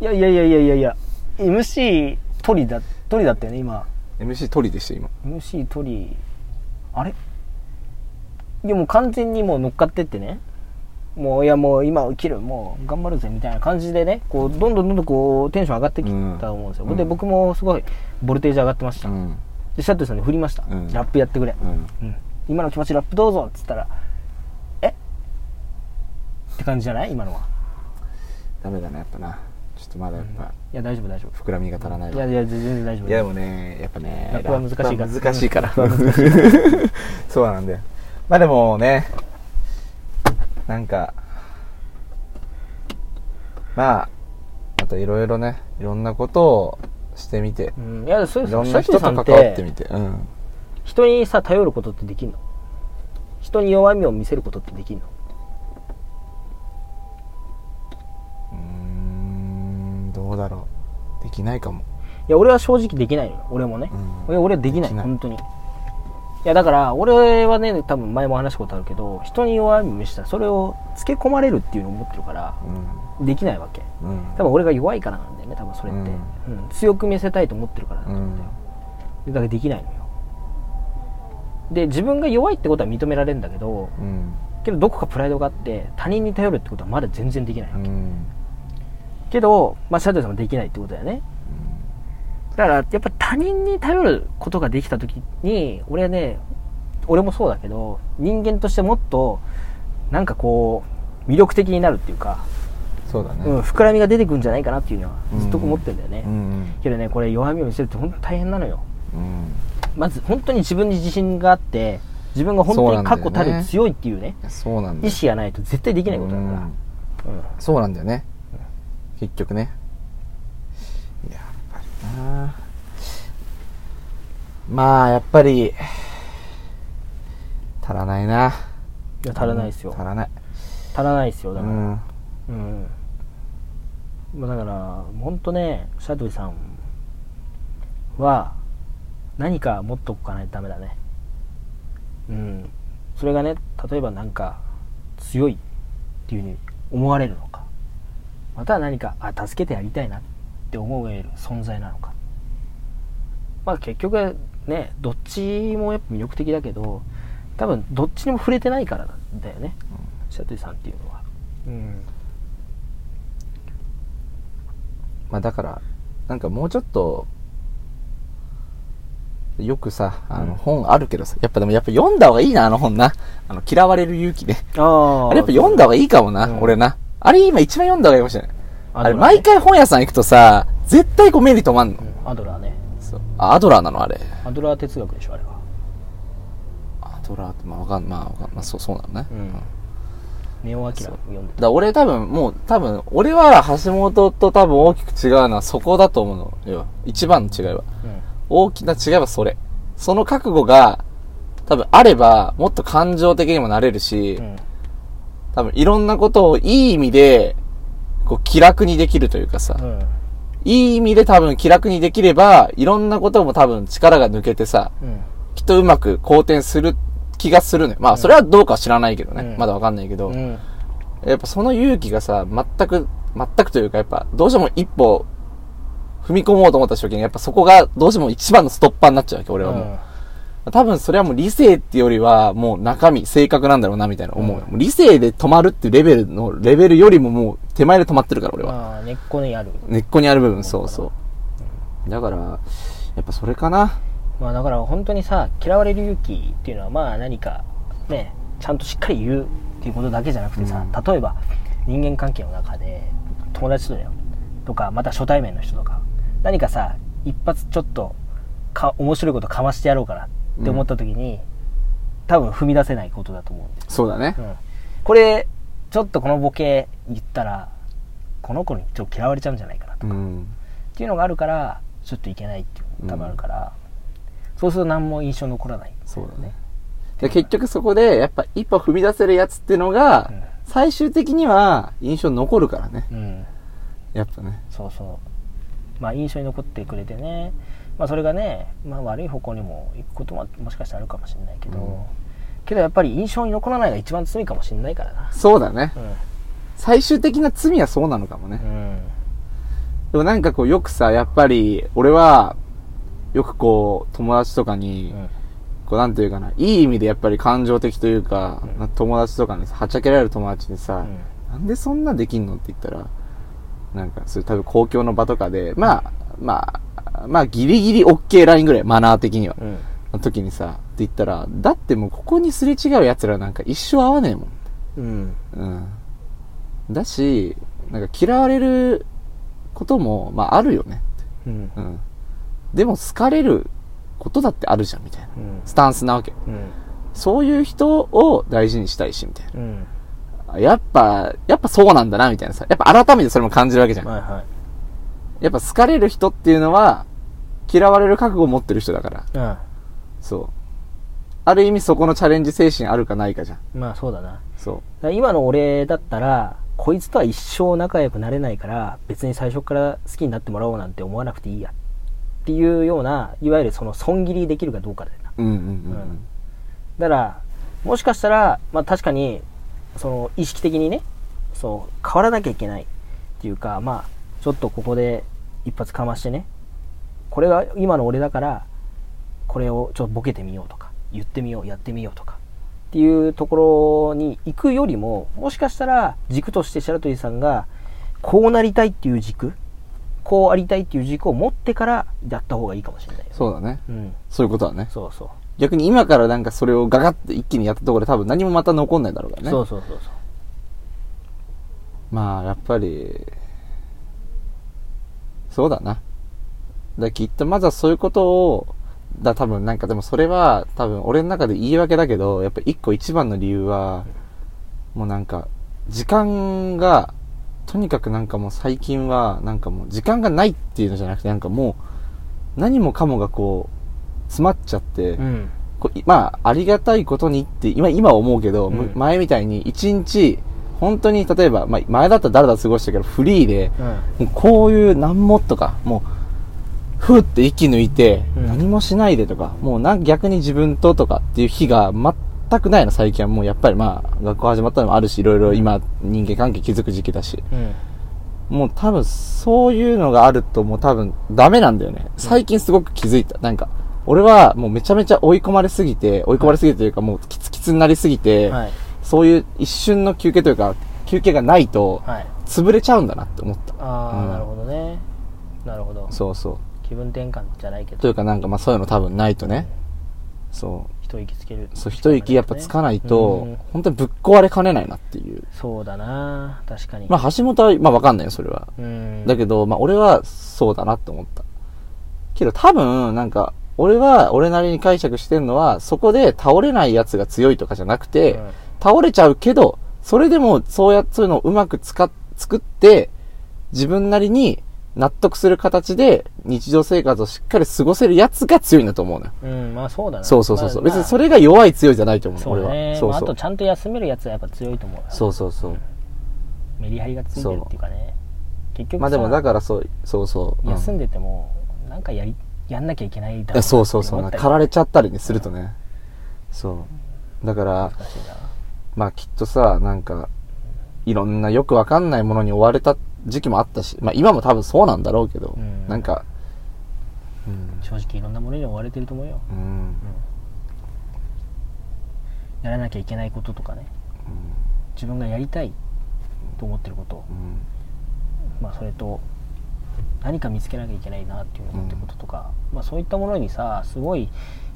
いやいやいやいやいやいや MC 鳥だ鳥だったよね今。MC 鳥でした、今。MC 鳥。あれ？いやもう完全にもう乗っかってってね。もういやもう今生きる。もう頑張るぜみたいな感じでねこうどんどんどんどんこうテンション上がってきたと思うんですよ、うん。で僕もすごいボルテージ上がってました、うん。でシャットルさんに振りました、うん。ラップやってくれ、うん。うん。今の気持ちラップどうぞっつったらえ？って感じじゃない？今のは。ダメだな、やっぱな。ちょっとまだやっぱ、いや大丈夫大丈夫。膨らみが足らないわ。いやいや全然大丈夫。いやでもね、やっぱね、ラップは難しいから。難しいから。そうなんだよ。まあでもね、なんか、まあ、またいろいろね、いろんなことをしてみて、うん、いやそういですろんな人と関わってみて、うん。人にさ頼ることってできんの？人に弱みを見せることってできんの？きないかも。いや俺は正直できないのよ。俺もね、うん。俺俺はできない。できない。本当に。いやだから俺はね多分前も話したことあるけど人に弱みを見せたらそれをつけ込まれるっていうのを思ってるからできないわけ。うん。うん。多分俺が弱いからなんだよね多分それって、うん。強く見せたいと思ってるからだと思うん。だよ、だからできないのよ。で自分が弱いってことは認められるんだけどうん。けどどこかプライドがあって他人に頼るってことはまだ全然できない、うん。けど、まあ、シャドウさんもできないってことだよねだからやっぱ他人に頼ることができた時に俺はね俺もそうだけど人間としてもっとなんかこう魅力的になるっていうか、そうだね。うん、膨らみが出てくるんじゃないかなっていうのはずっと思ってるんだよね、うん。けどねこれ弱みを見せるって本当大変なのようん。まず本当に自分に自信があって自分が本当に確固たる強いっていうねいやそうなんだよ。意志がないと絶対できないことだから、うんうんそうなんだよね。結局ね。いや、やっぱりなまあ、やっぱり、足らないな。いや足らないですよ足らない。足らないですよだから、うん。うん。まあだから、本当ね、シャドウさんは、何か持っとかないとダメだね。うん。それがね、例えばなんか、強いっていうふうに思われるのか。または何か、あ、助けてやりたいなって思える存在なのか。まあ結局ね、どっちもやっぱ魅力的だけど、多分どっちにも触れてないからなんだよね。シャトゥさんっていうのは。うん。まあだから、なんかもうちょっと、よくさ、あのうん本あるけどさ、やっぱでもやっぱ読んだ方がいいな、あの本な。あの、嫌われる勇気ね。あああれやっぱ読んだ方がいいかもな、うん俺な。あれ今一番読んだ方がいいかもしれない。あれ毎回本屋さん行くとさ、絶対こう目に留まんの。うんアドラーね。そうあ、アドラーなの？あれ。アドラー哲学でしょ、あれは。アドラーって、まあわかん、まあわかん、まあそう、そうなのね。うんネオアキラ読んでら俺多分、もう多分、俺は橋本と多分大きく違うのはそこだと思うのよ。一番の違いは。た。大きな違いはそれ。その覚悟が、多分あれば、もっと感情的にもなれるし、うん。うん。多分いろんなことをいい意味で、こう気楽にできるというかさ、うん。いい意味で多分気楽にできれば、いろんなことも多分力が抜けてさ、うん。きっとうまく好転する気がするのよ。まあ、それはどうかは知らないけどね。うんまだわかんないけど、うん。やっぱその勇気がさ、全く、全くというか、やっぱ、どうしても一歩、踏み込もうと思った時に、やっぱそこが、どうしても一番のストッパーになっちゃうわけ、俺はもう。多分それはもう理性ってよりは、もう中身、性格なんだろうな、みたいな思うよ。うん理性で止まるっていうレベルの、レベルよりももう手前で止まってるから、俺は。まあ、根っこにある。根っこにある部分、そうそう。だから、やっぱそれかな。まあだから本当にさ嫌われる勇気っていうのはまあ何かねちゃんとしっかり言うっていうことだけじゃなくてさ、うん例えば人間関係の中で友達とだよとかまた初対面の人とか何かさ一発ちょっとか面白いことかましてやろうかなって思った時に、多分踏み出せないことだと思うんですそうだね。うんこれちょっとこのボケ言ったらこの子にちょっと嫌われちゃうんじゃないかなとか、っうん。ていうのがあるからちょっといけないっていうのが多分あるから、そうすると何も印象残らないんそうだね。で結局そこで、やっぱ一歩踏み出せるやつっていうのが、うん最終的には印象残るからね。うんやっぱね。そうそうまあ印象に残ってくれてねまあそれがね、まあ、悪い方向にも行くことももしかしたらあるかもしれないけど、うん。けどやっぱり印象に残らないが一番罪かもしれないからな。そうだね。う最終的な罪はそうなのかもね。んうん。でもなんかこうよくさ、やっぱり、俺は、よくこう、友達とかに、うん。こうなんていうかな、いい意味でやっぱり感情的というか、うん。友達とかにさ、はっちゃけられる友達にさ、うん。なんでそんなできんのって言ったら、なんか、そういう多分公共の場とかで、まあ、まあ、まあ、ギリギリ OK ラインぐらい、マナー的には。うんの時にさ、って言ったら、だってもうここにすれ違う奴らなんか一生会わねえもん。うんうん。だし、なんか嫌われることも、まああるよね。うんうん。でも好かれることだってあるじゃん、みたいな。うんスタンスなわけ。うんそういう人を大事にしたいし、みたいうんな。やっぱ、やっぱそうなんだな、みたいなさ。やっぱ改めてそれも感じるわけじゃん。はいはいやっぱ好かれる人っていうのは、嫌われる覚悟を持ってる人だから。うんそう。ある意味そこのチャレンジ精神あるかないかじゃん。まあそうだなそう。だから今の俺だったらこいつとは一生仲良くなれないから別に最初から好きになってもらおうなんて思わなくていいやっていうようないわゆるその損切りできるかどうかだよなうんうんうんうんだからもしかしたらまあ確かにその意識的にねそう変わらなきゃいけないっていうかまあちょっとここで一発かましてねこれが今の俺だからこれをちょっとボケてみようとか言ってみようやってみようとかっていうところに行くよりももしかしたら軸として白鳥さんがこうなりたいっていう軸こうありたいっていう軸を持ってからやった方がいいかもしれないよねそうだね。うんそういうことだね。そうそう逆に今からなんかそれをガガって一気にやったところで多分何もまた残んないだろうからね。そうそうそうそうまあ、やっぱり、そうだな。だきっとまずはそういうことを、だ多分なんかでもそれは多分俺の中で言い訳だけど、やっぱ一個一番の理由は、もうなんか、時間が、とにかくなんかもう最近は、なんかもう時間がないっていうのじゃなくて、なんかもう、何もかもがこう、詰まっちゃって、うんこいまあ、ありがたいことにって、今、今は思うけど、むうん前みたいに一日、本当に、例えば、まあ、前だったら誰だ過ごしたけど、フリーで、うんこういう難もとか、もう、ふーって息抜いて、うん何もしないでとか、もうなん逆に自分ととかっていう日が全くないの、最近は。もうやっぱりまあ、学校始まったのもあるし、いろいろ今、人間関係築く時期だし。うんもう多分そういうのがあるともう多分ダメなんだよね。最近すごく気づいた。なんか、俺はもうめちゃめちゃ追い込まれすぎて、追い込まれすぎてというかもうキツキツになりすぎて、はいそういう一瞬の休憩というか、休憩がないと、はい潰れちゃうんだなって思った。ああ、うんなるほどねなるほどそうそう。気分転換じゃないけどというかなんかまあそういうの多分ないとね。そ一息つけるう。そう、一息やっぱつかないとうん、本当にぶっ壊れかねないなっていう。そうだな確かにまあ橋本は、まあわかんないよ、それは。うんだけど、まあ俺はそうだなって思った。けど多分、なんか、俺は俺なりに解釈してるのは、そこで倒れないやつが強いとかじゃなくて、うん倒れちゃうけど、それでもそうや、そういうのをうまく使っ、作って、自分なりに納得する形で日常生活をしっかり過ごせるやつが強いんだと思うのよ。うんまあそうだなそうそうそうそう。まあ別にそれが弱い強いじゃないと思うそうだねは。そうまあ、あそうとち。ゃんと休めるやつはやっぱ強いと思うよそうそうそう。メリハリがついてるっていうかね結局さまあでもだからそう、そうそう。うん休んでてもなんかやりやんなきゃいけないだろいうやそうそうそう。駆られれちゃったりね、するとね。そう。だから、難しいなまあきっとさ、なんか、いろんなよくわかんないものに追われた時期もあったし、まあ今も多分そうなんだろうけど、うん。なんか、うん、正直いろんなものに追われてると思うよ。うん、やらなきゃいけないこととかね。自分がやりたいと思ってること。うん、まあそれと何か見つけなきゃいけないなっていうのってこととか、まあ、そういったものにさすごい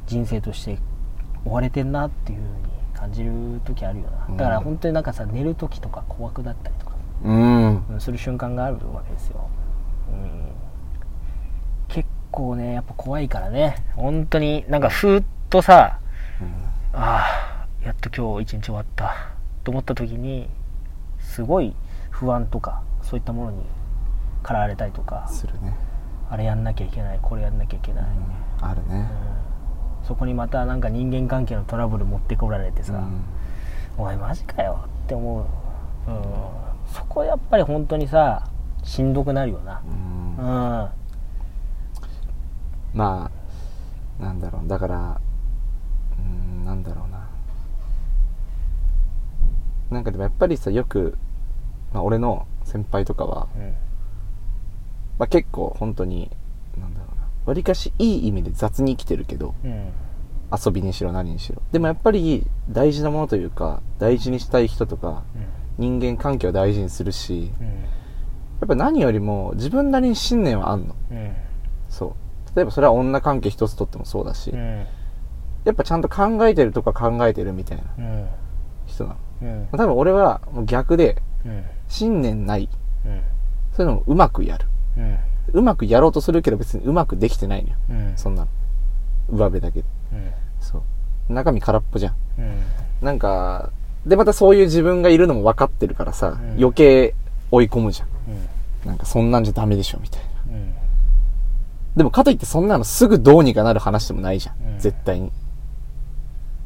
人生として追われてんなっていうふうに感じる時あるよな。だから本当になんかさ寝る時とか怖くだったりとか。うん。うんする瞬間があるわけですよ、うん、結構ねやっぱ怖いからね。本当になんかふーっとさああやっと今日一日終わった。と思った時にすごい不安とかそういったものに駆られたりとか。するね。あれやんなきゃいけないこれやんなきゃいけない、あるね。うんそこにまたなんか人間関係のトラブル持ってこられてさ、うん。お前マジかよって思う、うん、そこやっぱり本当にさしんどくなるよな。うん。うん。まあなんだろう。だからうんなんだろうな。なんかでもやっぱりさよく、まあ、俺の先輩とかは、うん。まあ、結構本当にわりかしいい意味で雑に生きてるけどうん遊びにしろ何にしろでもやっぱり大事なものというか大事にしたい人とか人間関係を大事にするしうんやっぱ何よりも自分なりに信念はあんのうんそう例えばそれは女関係一つとってもそうだし、うんやっぱちゃんと考えてるとか考えてるみたいなうん人なの。うん多分俺はもう逆で、うん信念ない。うんそういうのをうまくやる。うまくやろうとするけど別にうまくできてないのよ。うんそんなの。上辺だけで。うんそう。中身空っぽじゃん。うんなんか、でまたそういう自分がいるのも分かってるからさ、うん余計追い込むじゃん。うんなんかそんなんじゃダメでしょ、みたいな。うんでもかといってそんなのすぐどうにかなる話でもないじゃん。うん絶対に。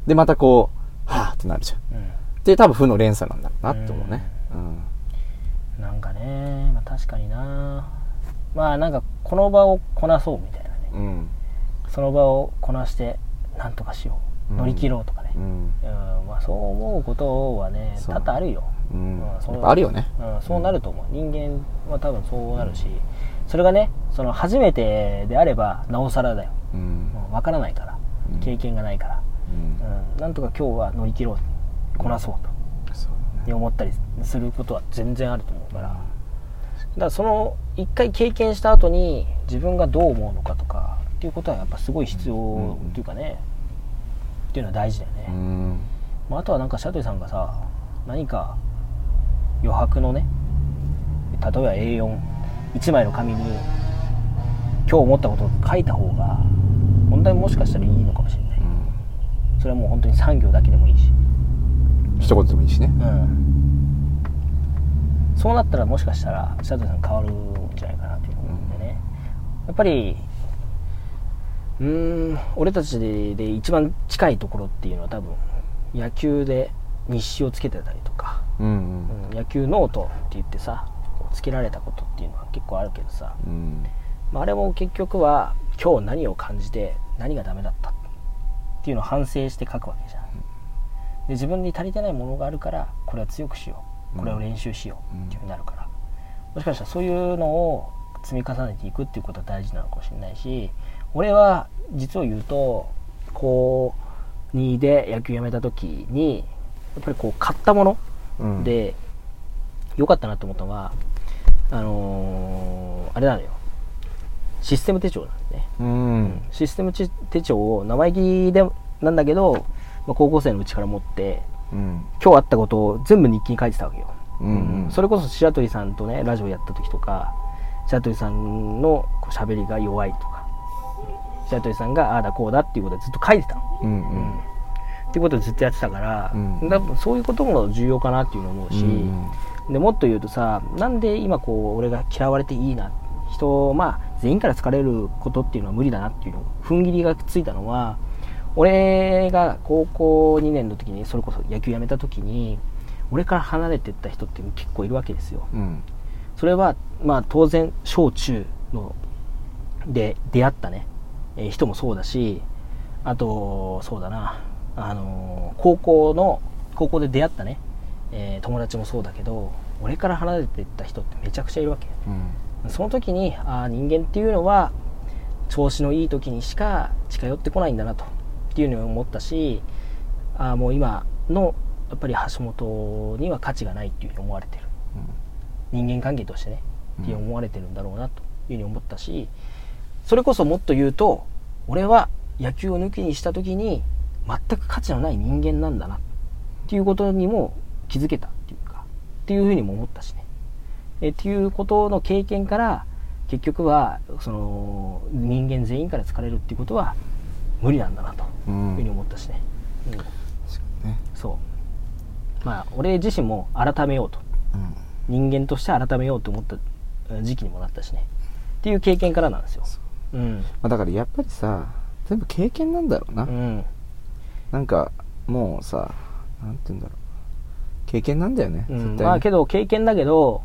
で、またこう、はぁってなるじゃん。うんで、多分負の連鎖なんだろうなって思うね。うん。なんかね、まあ、確かになまあなんかこの場をこなそうみたいなね。うん。その場をこなしてなんとかしよう。うん。乗り切ろうとかね、うん。うん。まあ、そう思うことはね多々あるよ、うん。あるよね。うん、そうなると思う。人間は多分そうなるしそれがねその初めてであればなおさらだよ、うん。う。ん、分からないから。うん。経験がないから、うん。うん、なんとか今日は乗り切ろうこなそうと。そう。思ったりすることは全然あると思うからだからその一回経験した後に自分がどう思うのかとかっていうことはやっぱすごい必要っていうかね、っていうのは大事だよね、うん。まあ、あとはなんかシャトリさんがさ何か余白のね例えば A41 枚の紙に今日思ったことを書いた方が本当にもしかしたらいいのかもしれない。それはもう本当に産業だけでもいいし。一言でもいいしね。うんそうなったらもしかしたらシャトリさん変わるんじゃないかなという思うんでね、やっぱりうーん俺たちでで一番近いところっていうのは多分野球で日誌をつけてたりとか、うんうん野球ノートって言ってさつけられたことっていうのは結構あるけどさ、うん。うん。まあ、あれも結局は今日何を感じて何がダメだったっていうのを反省して書くわけじゃんで自分に足りてないものがあるからこれは強くしようこれを練習しようっていうふうになるから、もしかしたらそういうのを積み重ねていくっていうことは大事なのかもしれないし俺は実を言うと高2で野球やめた時にやっぱりこう買ったものうん、で良かったなと思ったのはあのーあれなのよ。システム手帳なんでね、うん。システム手帳を生意気でなんだけど、まあ、高校生のうちから持ってうん。今日あったことを全部日記に書いてたわけよ、うん。それこそ白鳥さんとねラジオやった時とか白鳥さんのこう喋りが弱いとか白鳥さんがああだこうだっていうことでずっと書いてたのうん。うん。っていうことをずっとやってたから、うん多分そういうことも重要かなっていうのを思うし、うんでもっと言うとさなんで今こう俺が嫌われていいな人まあ全員から好かれることっていうのは無理だなっていうの踏ん切りがついたのは俺が高校2年の時にそれこそ野球やめた時に俺から離れてった人って結構いるわけですよ。うん。それはまあ当然小中ので出会ったね、えー人もそうだしあとそうだな。あのー高校の高校で出会ったね、えー友達もそうだけど俺から離れていった人ってめちゃくちゃいるわけ。うん。その時にあー人間っていうのは調子のいい時にしか近寄ってこないんだなとっていうのを思ったしあーもう今のやっぱり橋本には価値がないっていうふうに思われてる。人間関係としてね、って思われてるんだろうなというふうに思ったしそれこそもっと言うと俺は野球を抜きにした時に全く価値のない人間なんだなっていうことにも気づけたっていうかっていうふうにも思ったしね。えっていうことの経験から結局はその人間全員から疲れるっていうことは無理なんだなといううんふうに思ったしね、うん。ね。そう。まあ俺自身も改めようと。うん。人間として改めようと思ったうん時期にもなったしね。っていう経験からなんですよ。うん。まあ、だからやっぱりさ全部経験なんだろうな、うん。なんかもうさなんて言うんだろう。経験なんだよね、うん。絶対に。まあけど経験だけど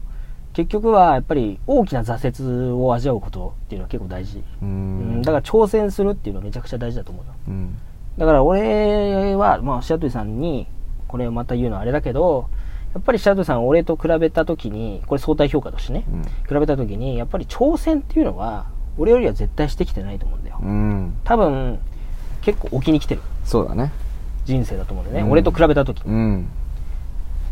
結局はやっぱり大きな挫折を味わうことっていうのは結構大事、ううん。んだから挑戦するっていうのはめちゃくちゃ大事だと思うようん。だから俺は、まあ、白鳥さんにこれをまた言うのはあれだけどやっぱり白鳥さん俺と比べた時にこれ相対評価としてねうん。比べた時にやっぱり挑戦っていうのは俺よりは絶対してきてないと思うんだよ。うん。多分結構置きに来てる。そうだね。人生だと思うんだよね、うん。俺と比べた時に。うん。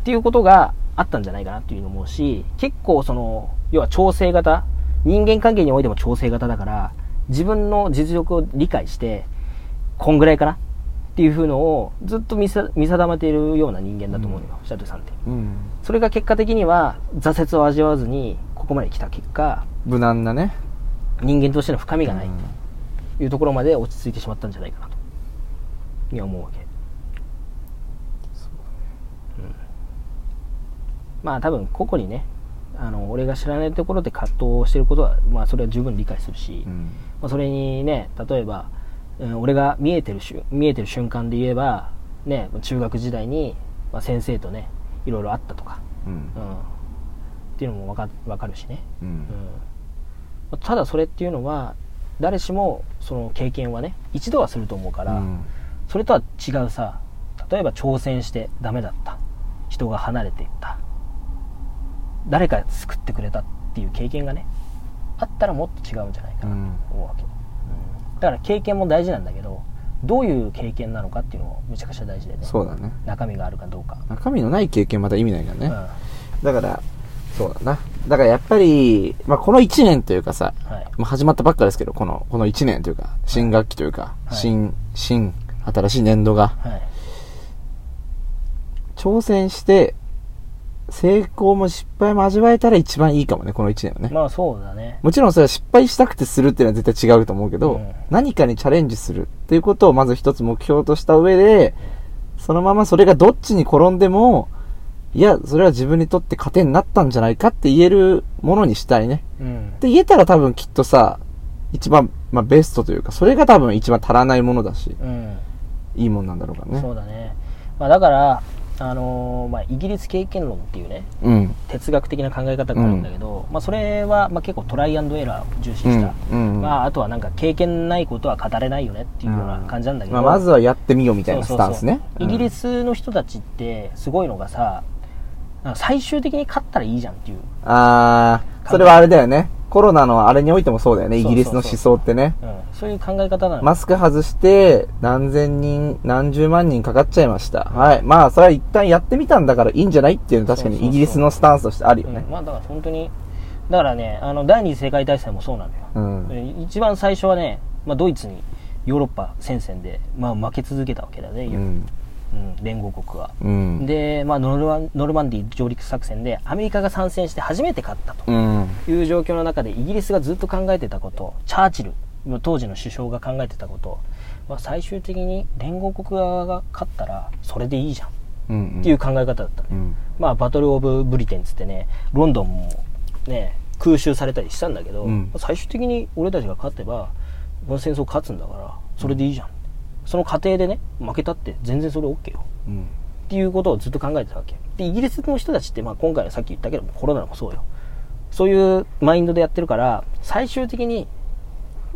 っていうことがあったんじゃないかなっていうのも思うし結構その要は調整型人間関係においても調整型だから自分の実力を理解してこんぐらいかな？っていう風のをずっと見定めているような人間だと思うよ、シャトルさんって。うん。それが結果的には挫折を味わわずにここまで来た結果無難なね。人間としての深みがないうん。というところまで落ち着いてしまったんじゃないかなと。には思うわけうんまあ多分個々にねあの俺が知らないところで葛藤をしてることは、まあ、それは十分理解するし、うん。まあ、それにね例えば、うん俺が見えてる瞬見えてる瞬間で言えば、ね、中学時代に、まあ、先生とねいろいろあったとか、うん。うん、っていうのもわかわかるしね、ううん。んただそれっていうのは誰しもその経験はね一度はすると思うから、うん。それとは違うさ例えば挑戦してダメだった。人が離れていった誰か救ってくれたっていう経験がねあったらもっと違うんじゃないかなと思うわけ、うんだから経験も大事なんだけどどういう経験なのかっていうのもめちゃくちゃ大事でね。そうだね。中身があるかどうか、中身のない経験また意味ないからね、うん。だからそうだな。だからやっぱり、まあ、この1年というかさ、はい。まあ、始まったばっかですけどこのこの1年というか新学期というか、はい。新新新しい年度が。はい。挑戦して成功も失敗も味わえたら一番いいかもねこの1年はね、まあそうだね。もちろんそれは失敗したくてするっていうのは絶対違うと思うけど、うん。何かにチャレンジするっていうことをまず一つ目標とした上で、そのままそれがどっちに転んでも、いや、それは自分にとって糧になったんじゃないかって言えるものにしたいね。うん。って言えたら多分きっとさ、一番、まあベストというか、それが多分一番足らないものだし、うん。いいもんなんだろうからね。そうだね、まあ、だから、あのーまあ、イギリス経験論っていうねうん。哲学的な考え方があるんだけど、まあ、それはまあ結構トライアンドエラーを重視した、うん。うん。まあ、あとはなんか経験ないことは語れないよねっていうような感じなんだけど、まあ、まずはやってみようみたいなスタンスね。イギリスの人たちってすごいのがさ最終的に勝ったらいいじゃんっていう、あー、それはあれだよね。コロナのあれにおいてもそうだよね。イギリスの思想ってね。うん、そういう考え方なの、マスク外して、何千人、何十万人かかっちゃいました。はい。まあ、それは一旦やってみたんだからいいんじゃないっていうのは確かにイギリスのスタンスとしてあるよねうん。まあだから本当にだからねあの第二次世界大戦もそうなのよ、一番最初はね、まあ、ドイツにヨーロッパ戦線で、まあ、負け続けたわけだね、うんうん。連合国は。うん。で、まあ、ノルマンノルマンディー上陸作戦でアメリカが参戦して初めて勝ったとうん。いう状況の中でイギリスがずっと考えてたことチャーチル当時の首相が考えてたこと、まあ、最終的に連合国側が勝ったらそれでいいじゃんうん。っていう考え方だったね、うん。まあ、バトル・オブ・ブリテンっつってねロンドンもね空襲されたりしたんだけど、うん最終的に俺たちが勝てばこの戦争勝つんだからそれでいいじゃん、その過程でね負けたって全然それ OK ようん。っていうことをずっと考えてたわけでイギリスの人たちって、まあ、今回はさっき言ったけどコロナもそうよそういうマインドでやってるから最終的に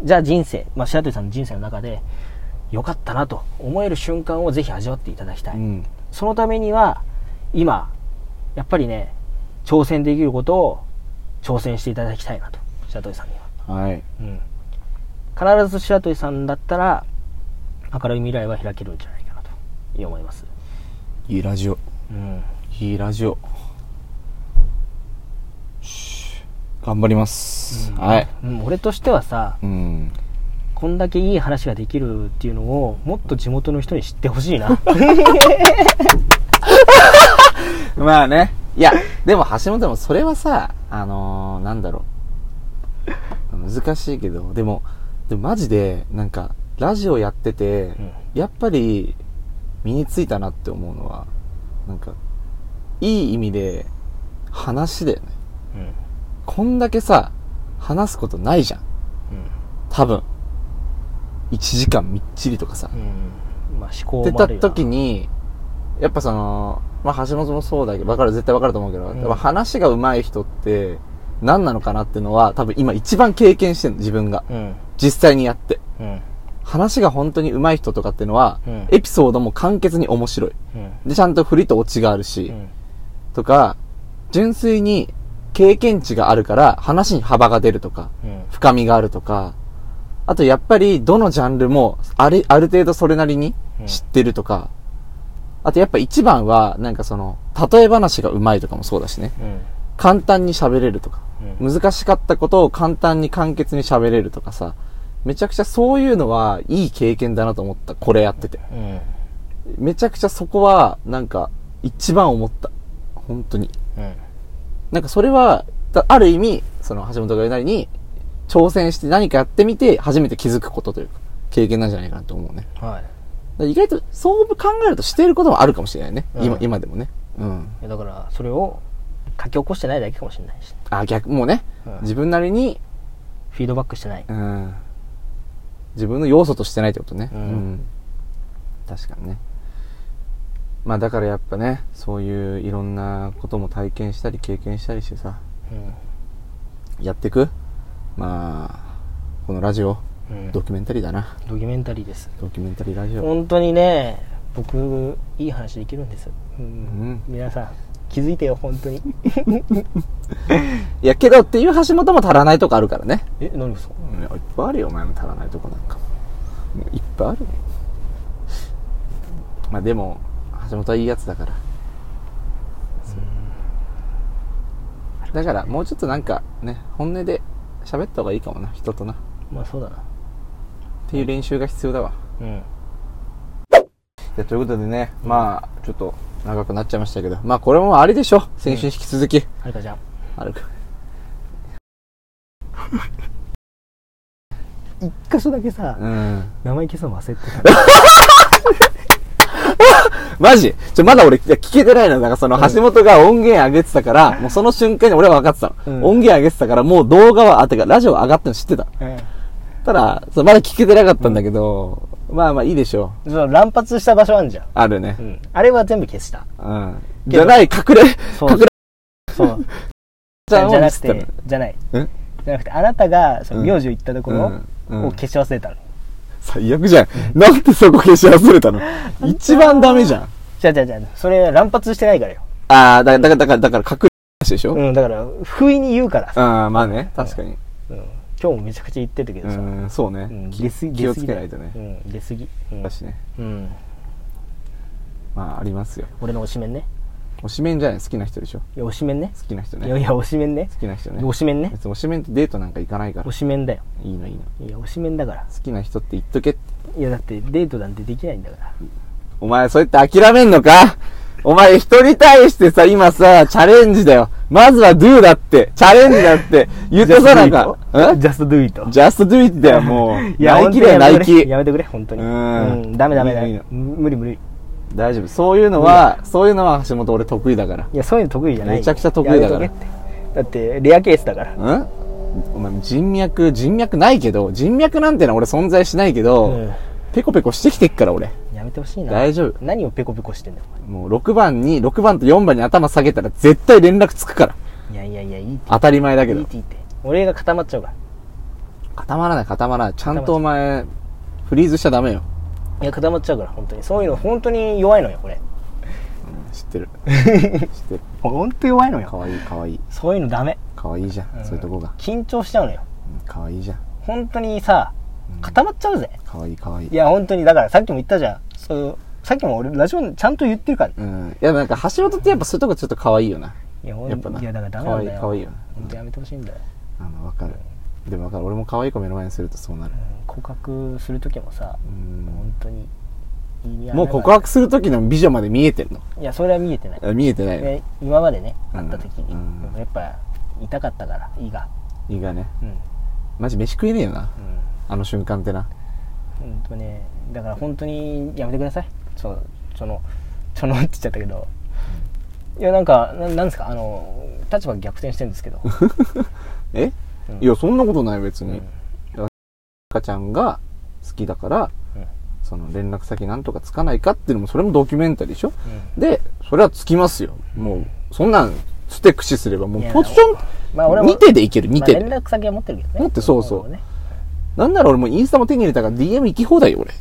じゃあ人生、まあ、白鳥さんの人生の中で良かったなと思える瞬間をぜひ味わっていただきたい、うん。そのためには、今、やっぱりね、挑戦できることを挑戦していただきたいなと、白鳥さんには。はい。うん。必ず白鳥さんだったら、明るい未来は開けるんじゃないかなと思います。いいラジオ。うん。いいラジオ。し頑頑張ります。はい。うん俺としてはさうん。こんだけいい話ができるっていうのをもっと地元の人に知ってほしいな まあね。いや、でも橋本もそれはさ、あのー、なんだろう。難しいけど、でも、でもマジで、なんか、ラジオやってて、んやっぱり、身についたなって思うのは、なんか、いい意味で、話だよね。うんこんだけさ、話すことないじゃん。多分。1時間みっちりとかさ。うんうんまあ思考ってたもあるよな時に、やっぱその、まあ橋本もそうだけど、わかる、絶対わかると思うけど、んやっぱ話が上手い人って、何なのかなっていうのは、多分今一番経験してるの、自分が。うん実際にやって。うん話が本当に上手い人とかっていうのは、うん。エピソードも簡潔に面白い。うん。で、ちゃんと振りとオチがあるし、うん。とか、純粋に経験値があるから、話に幅が出るとか、うん。深みがあるとか、あとやっぱりどのジャンルもある、ある程度それなりに知ってるとか、あとやっぱ一番は、なんかその、例え話が上手いとかもそうだしね。うん。簡単に喋れるとか、うん。難しかったことを簡単に簡潔に喋れるとかさ、めちゃくちゃそういうのはいい経験だなと思った。これやってて。うんめちゃくちゃそこは、なんか、一番思った。本当に。うんなんかそれは、だある意味、その橋本が言うなりに、挑戦して何かやってみて、初めて気づくことというか、経験なんじゃないかなと思うね。はいら意外と、そう考えるとしていることもあるかもしれないね。うん今、今でもね。うん。だからそれを書き起こしてないだけかもしれないしあ、逆、もうね、うん自分なりに、フィードバックしてないうん。自分の要素としてないってことね。うん。確かにね。まあだからやっぱね、そういういろんなことも体験したり経験したりしてさ、うん。やっていく？まあ、このラジオ、うん。ドキュメンタリーだな。ドキュメンタリーです。ドキュメンタリーラジオ。本当にね僕いい話できるんです、うん。うん。皆さん気づいてよ本当に いや、けどっていう橋本も足らないとこあるからね。え何ですか？いっぱいあるよ、お前も足らないとこなんか。もういっぱいあるよ。まあでも、橋本はいいやつだから。だから、もうちょっとなんかね、本音で喋った方がいいかもな、人とな。っまあそうだなていう練習が必要だわ。うんいや、ということでね、まあ、ちょっと長くなっちゃいましたけど、まあこれもありでしょ。先週に引き続き。はるかちゃんあるか。一箇所だけさ、うん。名前消すの忘れてた マジ？ちょ、まだ俺、いや聞けてないの。だからその、橋本が音源上げてたから、もうその瞬間に俺は分かってたの。うん音源上げてたから、もう動画は、あ、てか、ラジオ上がったの知ってた。ただ、まだ聞けてなかったんだけど、まあまあいいでしょう。その乱発した場所あんじゃん、あるね。う。ん、あれは全部消した。うん。けどじゃない、隠れ、そう。隠れ。そう。じゃなくてじゃない。え？じゃなくてあなたがそのうん。名字を言ったところうん。うん。を消し忘れたの、最悪じゃん。なんでそこ消し忘れたの？一番ダメじゃん。じゃあじゃあじゃあそれ乱発してないからよ。ああ、だから、だから、だから、だから隠れ話でしょ、うんだから不意に言うからさ、ああ、まあね、確かに。うん、今日もめちゃくちゃ言ってたけどさ、うん、そうね。うん、気出すぎ気をつけないとね。うん、出すぎ、うんだしね。うん、まあ、ありますよ。俺の推しメンね推しメンじゃない好きな人でしょいや推しメンね好きな人ね。いやいや推しメンね好きな人ね。推しメンね別に推しメンとデートなんか行かないから推。しメンだよいいのいいの。いや推しメンだから好きな人って言っとけって。いやだってデートなんてできないんだからお前、そうやって諦めんのか？お前、人に対してさ、今さ、チャレンジだよ。まずは do だって。チャレンジだって。言ってさ、なんか、ジャストドゥイト just do it だよ、もう。い やナイキだよ、ナイキ。やめてくれやめてくれ本当にうんダメダメダメの無理無理。大丈夫。そういうのは、そういうのは橋本俺得意だから。いやそういうの得意じゃない。めちゃくちゃ得意だから。だってレアケースだから。ん？お前、人脈、人脈ないけど、人脈なんてのは俺存在しないけど、うん。ペコペコしてきてっから俺。やめてほしいな大丈夫何をペコペコしてんだよもう6番に、6番と4番に頭下げたら絶対連絡つくから。いやいやいやいいって当たり前だけどいいっ。ていいって俺が固まっちゃうから固まらない固まらない。ちゃんとお前、フリーズしちゃダメよ。いや固まっちゃうから本当にそういうの本当に弱いのよ俺知ってる。知ってる。本当弱いのよかわいいかわいい。そういうのダメかわいいじゃん。そういうとこが。緊張しちゃうのようんかわいいじゃん。本当にさ固まっちゃうぜかわいいかわいいい。や本当にだからさっきも言ったじゃんそうさっきも俺ラジオちゃんと言ってるから。うん。いや、なんか橋本ってやっぱそういうとこちょっとかわいいよな。いややっぱな。いやだからダメなんだよ。かわいよ。本当やめてほしいんだよ。あのわかる。でもわかる。俺も可愛い子目の前にするとそうなる。告白する時もさうん。本当にもう告白する時の美女まで見えてるの？いやそれは見えてない。あ見えてない。今までねうん。会った時に、うん。やっぱ痛かったから胃が。胃がね。うん。マジ飯食えねえよな。うん。あの瞬間ってな本当ねだから本当にやめてください。そうそのそのって言っちゃったけど。いやなんかななんですか？あの立場逆転してるんですけど、え？うん。いやそんなことない別に。うん。赤ちゃんが好きだからうん。その連絡先なんとかつかないかっていうのもそれもドキュメンタリーでしょ？うん。でそれはつきますよ。もうそんなんステ駆使すればもうポジション2手でいける2まあ手で連絡先は持ってるけどね。持ってそうそう。ねなんなら俺もインスタも手に入れたから DM 行き放題よ俺。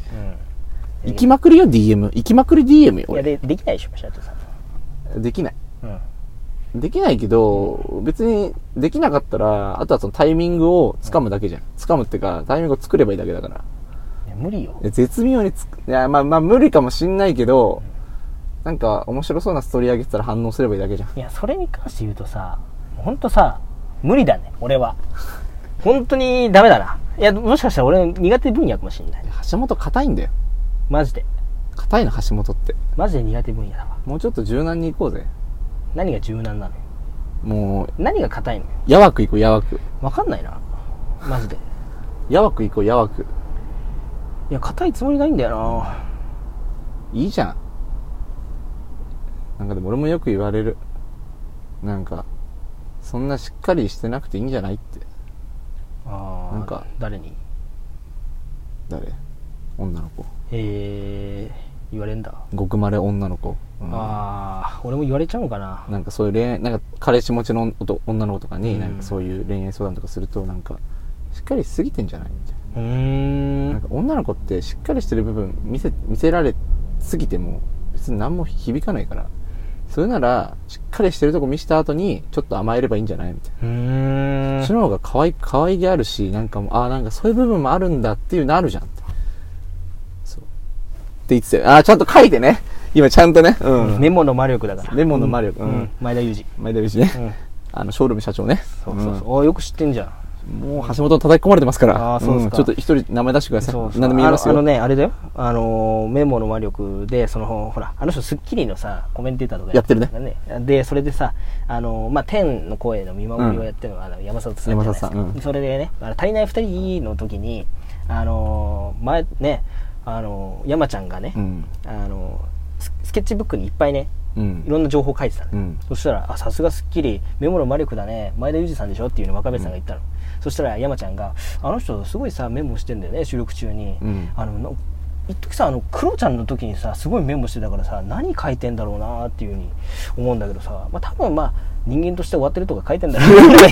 うん。行きまくりよ DM 行きまくり DM よいや俺。でできないでしょ社長さんできない。うん。できないけど、別にできなかったら、あとはそのタイミングを掴むだけじゃん。掴むってか、タイミングを作ればいいだけだから。いや無理よ。いや絶妙につく、いや、まあまあ無理かもしんないけど、なんか面白そうなストーリー上げてたら反応すればいいだけじゃん。いやそれに関して言うとさ本当さ無理だね俺は本当にダメだないやもしかしたら俺の苦手分野かもしれない橋本硬いんだよ。マジで硬いの橋本って。マジで苦手分野だわもうちょっと柔軟に行こうぜ。何が柔軟なのもう、何が硬いのよやわく行こう、やわく。わかんないなマジでやわく行こう、やわく。いや硬いつもりないんだよないいじゃん。なんかでも俺もよく言われる。なんか、そんなしっかりしてなくていいんじゃないって。なんか誰に？誰？女の子。えー、言われんだ、極まれ女の子。うん。ああ俺も言われちゃうのかな。なんかそういう恋愛、なんか彼氏持ちの男女の子とかに、うん。なんかそういう恋愛相談とかすると、なんか、しっかりしすぎてんじゃない？みたいな。うーん。なんか女の子ってしっかりしてる部分見せ、見せられすぎても別に何も響かないから、それなら、しっかりしてるとこ見せた後に、ちょっと甘えればいいんじゃないみたいな。うーんそっちの方が可愛い、可愛げあるし、なんかもう、ああ、なんかそういう部分もあるんだっていうのあるじゃんって。そう。って言ってたよ。ああ、ちゃんと書いてね。今ちゃんとね。うん。メモの魔力だからメモの魔力うんうん前田裕前田氏ね。二うんあの、ショールーム社長ね。そうそうそう、あよく知ってんじゃんうんもう橋本叩き込まれてますから。あーそうですか。んちょっと一人名前出してください。何でも言いますよ。あのあのねあれだよ。あのーメモの魔力でそのほらあの人『スッキリ』のさコメンテーターとかやってるね。でそれでさあのーまあ天の声の見守りをやってるのが、あの山里さん山里さんうん。それでねあの足りない二人の時にあのー前ねあのー山ちゃんがね、うん。あのーススケッチブックにいっぱいねうん。い。ろんな情報書いてたの、うん。そしたら「あさすが『スッキリ』メモの魔力だね。前田裕二さんでしょ」っていうの若林さんが言ったの、そしたら山ちゃんが「あの人すごいさメモしてんだよね収録中に」うんあのな一時さあのクロちゃんの時にさすごいメモしてたからさ何書いてんだろうなっていうふうに思うんだけどさまあ多分まあ人間として終わってるとか書いてんだろうな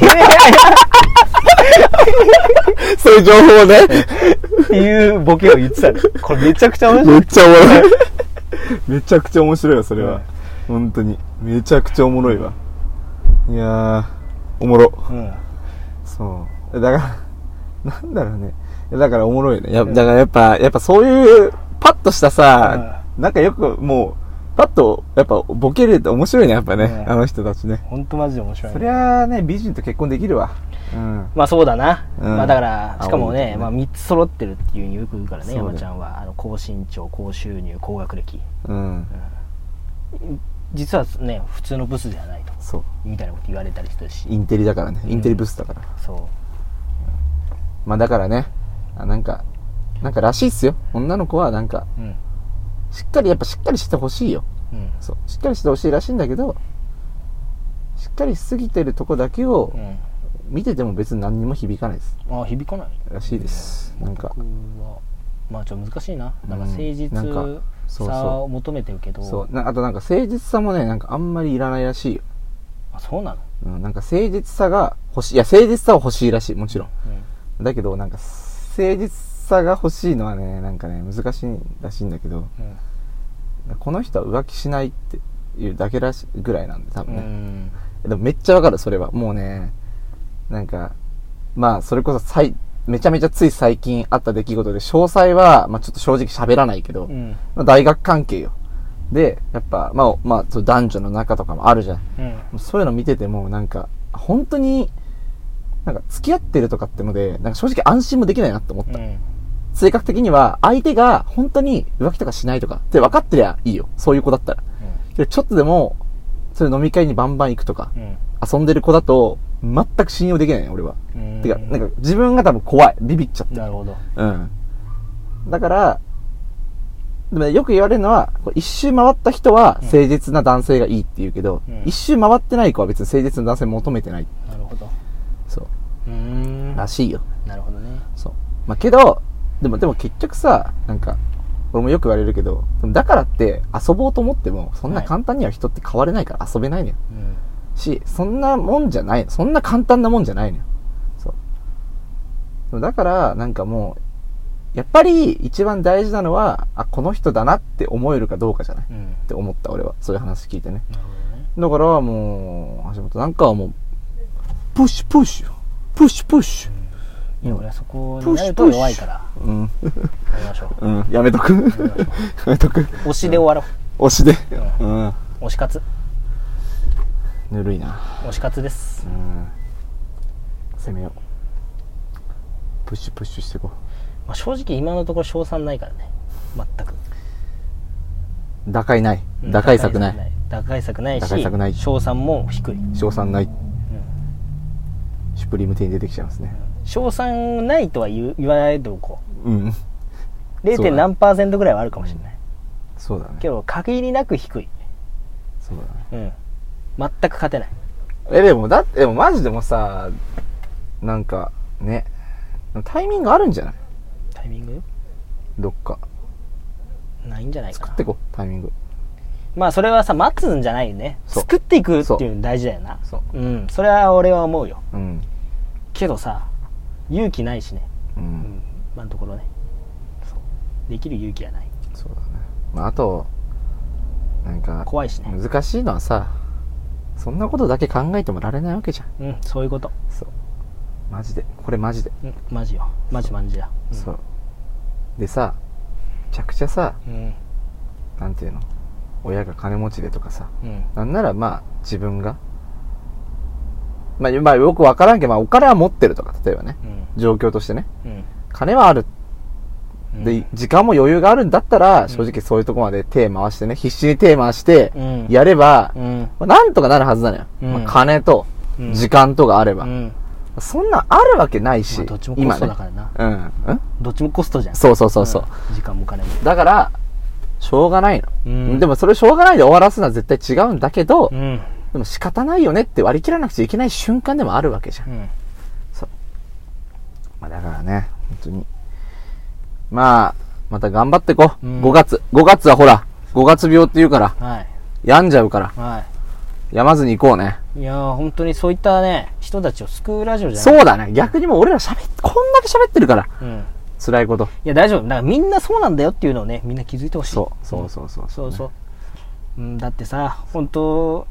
そういう情報ね。っていうボケを言ってたのこれめちゃくちゃ面白いめっちゃおもろい。めちゃくちゃ面白いよ、それは。本当に。めちゃくちゃおもろいわ。いやー、おもろ。うんそう。だから、なんだろうね。だからおもろいよね。やだからやっぱ、やっぱそういう、パッとしたさ、なんかよくもう、パッと、やっぱボケれて面白いね、やっぱね。うんあの人たちね。本当マジで面白いそりゃあね、美人と結婚できるわ。うん。まあそうだな、うんまあだからしかもねねまあ、3つ揃ってるっていうふうによく言うからね山ちゃんはあの高身長高収入高学歴うん。実はね普通のブスではないとそう。みたいなこと言われたりするしインテリだからね。インテリブスだから。そまあだからね、あなんか、なんからしいっすよ。女の子はなんか、ううんしっかり、やっぱしっかりしてほしいよ。うんそう。しっかりしてほしいらしいんだけど、しっかりしすぎてるとこだけをうん見てても別に何にも響かないです。あ響かないらしいです。なんか僕、はまあちょっと難しいななんかうん誠実なんかそうそうさを求めてるけどそう。なあとなんか誠実さもね、なんかあんまりいらないらしいよ。あそうなの？うん、なんか誠実さが欲しい。いや、誠実さは欲しいらしい。もちろん。うんだけど、なんか、誠実さが欲しいのはね、なんかね、難しいらしいんだけど、うんこの人は浮気しないっていうだけらしぐらいなんで、多う分ね。んでもめっちゃわかる、それは。もうね、なんか、まあ、それこそ最、めちゃめちゃつい最近あった出来事で、詳細は、まあちょっと正直喋らないけど、うんまあ大学関係よ。で、やっぱ、まあ、まあ、男女の仲とかもあるじゃん。うんそういうの見てても、なんか、本当に、なんか付き合ってるとかってので、なんか正直安心もできないなって思った。うん性格的には、相手が本当に浮気とかしないとかって分かってりゃいいよ。そういう子だったら。けどちょっとでも、それ飲み会にバンバン行くとか、うん遊んでる子だと、全く信用できないね、俺は。うんてか、なんか自分が多分怖い。ビビっちゃって。なるほどうん。だから、でもねよく言われるのは、一周回った人はうん誠実な男性がいいって言うけど、うん一周回ってない子は別に誠実な男性求めてない。なるほどそう。うーんらしいよ。なるほどねそう。まあ、けど、でも、でも結局さ、なんか、俺もよく言われるけど、だからって遊ぼうと思っても、そんな簡単には人って変われないから遊べないのよ。うんし、そんなもんじゃないの。そんな簡単なもんじゃないのよ。そう。だから、なんかもう、やっぱり一番大事なのは、あ、この人だなって思えるかどうかじゃないっうんて思った俺は。そういう話聞いてね。なるほどねだからもう、橋本なんかはもう、プッシュプッシュ、プッシュプッシュ。いや俺はそこになると弱いからうん。やりましょううん、やめとく。やめとく。推しで終わろ推しで。うん。う推し活ぬるいな。推し活ですうん。攻めよう。プッシュプッシュしていこまあ正直今のところ賞賛ないからね全くう。打開ない。うん打開策ない。打開策ない打開し策ない賞賛も低い賞賛ない。シュプリーム店に出てきちゃいますね。賞賛ないとは言う言わないでおこうん。うそう 0. だ何パーセントぐらいはあるかもしれないそうだね。けど限りなく低いそうだね。うん全く勝てないえ、でも、だって、でもマジでもさ、なんか、ね。タイミングあるんじゃない？タイミング？どっか。ないんじゃないかな作ってこ、タイミング。まあそれはさ待つんじゃないよね。そう。作っていくっていうの大事だよな。そう。うん。それは俺は思うよ。うん。けどさ勇気ないしね。う。うん。ん今のところね。そう。できる勇気はない。そうだね。まあ、あと、なんか、怖いしね。難しいのはさ、そんなことだけ考えてもられないわけじゃん。うん。そういうこと。そう。マジで。これマジで。うん。マジよ。マジマジだ。うんそう。でさ、めちゃくちゃさ、うん。なんていうの？親が金持ちでとかさ、うん。なんならまあ自分が、まあ、まあよくわからんけど、まあお金は持ってるとか、例えばね、うん。状況としてね、うん。金はある。うん。で、時間も余裕があるんだったら、ん。正直そういうとこまで手回してね、必死に手回してうん、やれば、うん。まあなんとかなるはずなのよ。うん。まあ、金とうん。時間とがあれば。うん。そんなんあるわけないし、まあどっちもコストだからな。今ね。うん。うん？どっちもコストじゃん。そうそうそうそう。ん。時間も金も。だから、しょうがないの。うんでもそれしょうがないで終わらすのは絶対違うんだけど、うんでも仕方ないよねって割り切らなくちゃいけない瞬間でもあるわけじゃん。うんまあだからね、本当に。まあ、また頑張ってこう。うん5月。5月はほら、5月病って言うから、はい病んじゃうから、は病まずに行こうね。いいやー本当にそういったね人たちを救うラジオじゃないそうだね。逆にもう俺ら喋っ、こんだけ喋ってるから、うん辛いこと。いや大丈夫だからみんなそうなんだよっていうのをねみんな気づいてほしいそう、そうそうそう。そうそう、うん、だってさ本当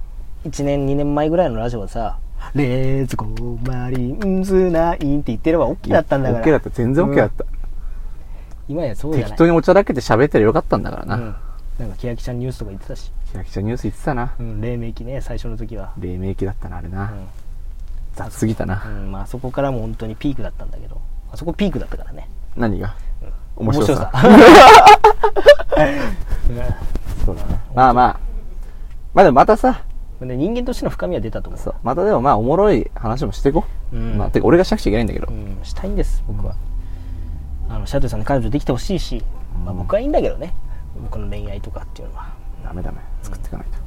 1年2年前ぐらいのラジオはさ「レッツゴーマリンズナイン」って言ってれば OK だったんだから OK だった。全然 OK だった。今やそうじゃない適当におちゃらけて喋ってりゃよかったんだからな。うん、なんか欅ちゃんニュースとか言ってたし、キラキちゃんニュース言ってたな。うん、黎明期ね最初の時は、黎明期だったな、あれな。うん雑すぎたな。うんまあ、そこからも本当にピークだったんだけどあそこピークだったからね何が？面白さ。そうだね。まあまあ。まあでもまたさ、人間としての深みは出たと思うそう。またでもまあおもろい話もしていこう。うんまあ、てか俺がしなくちゃいけないんだけどう。ん、したいんです僕は、あのシャトゥさんに彼女できてほしいし、まあ、僕はいいんだけどね僕の恋愛とかっていうのはダメダメ。作っていかないと。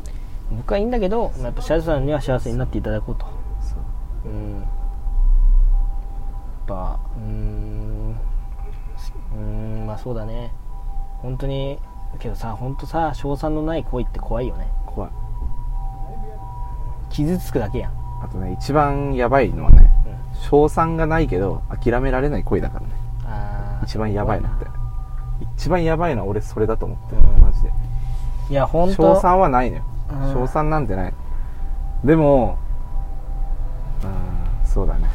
僕はいいんだけどまあやっぱシャトゥさんには幸せになっていただこうとそううんやっぱうーんうーんまあそうだね本当にけどさ本当さ賞賛のない恋って怖いよね怖い。傷つくだけやん、あとね、一番やばいのはね、うん、賞賛がないけど、諦められない恋だからね。あー一番やばいなって。一番やばいのは俺それだと思ってる、うんマジで。いや本当賞賛はないのようん。賞賛なんてない。でも、うん、そうだね。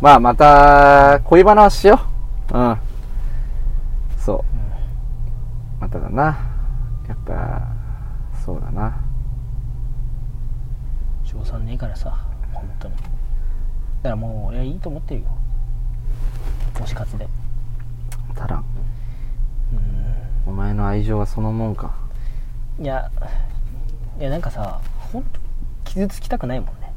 まあまた、恋バナはしよう。うん。そう。まただな。やっぱ、そうだな。賞賛ねえからさ本当に。からもう俺はいいと思ってるよ。推し活で。足らん。うお前の愛情はそのもんか。んいやいやなんかさ本当傷つきたくないもんね。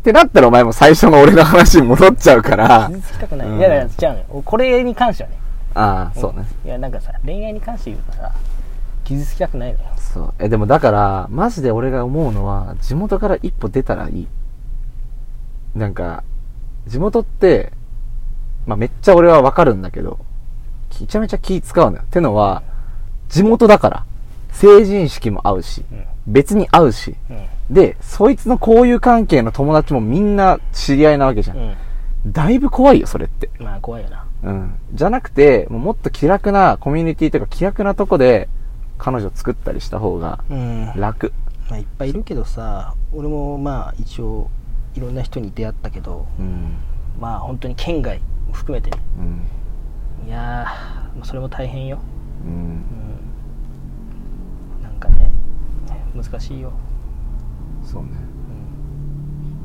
ってなったらお前も最初の俺の話に戻っちゃうから。傷つきたくない、うんいやいや違うのよ。これに関してはねああそうね。いやなんかさ恋愛に関して言うとさ傷つきたくないのよ。そう。えでもだからマジで俺が思うのは地元から一歩出たらいい。なんか地元ってまあめっちゃ俺はわかるんだけどめちゃめちゃ気使うのよ。ってのは地元だから。成人式も合うしうん。別に会うし。うん。でそいつの交友関係の友達もみんな知り合いなわけじゃん、うん。だいぶ怖いよそれって。まあ怖いよなうん。じゃなくて、もっと気楽なコミュニティとか気楽なとこで彼女作ったりした方がうん楽。まあ、いっぱいいるけどさ俺もまあ一応いろんな人に出会ったけどうん。まあ本当に県外も含めてねうん。いやーまあそれも大変よ、うん。うん、なんかね難しいよ、そうね。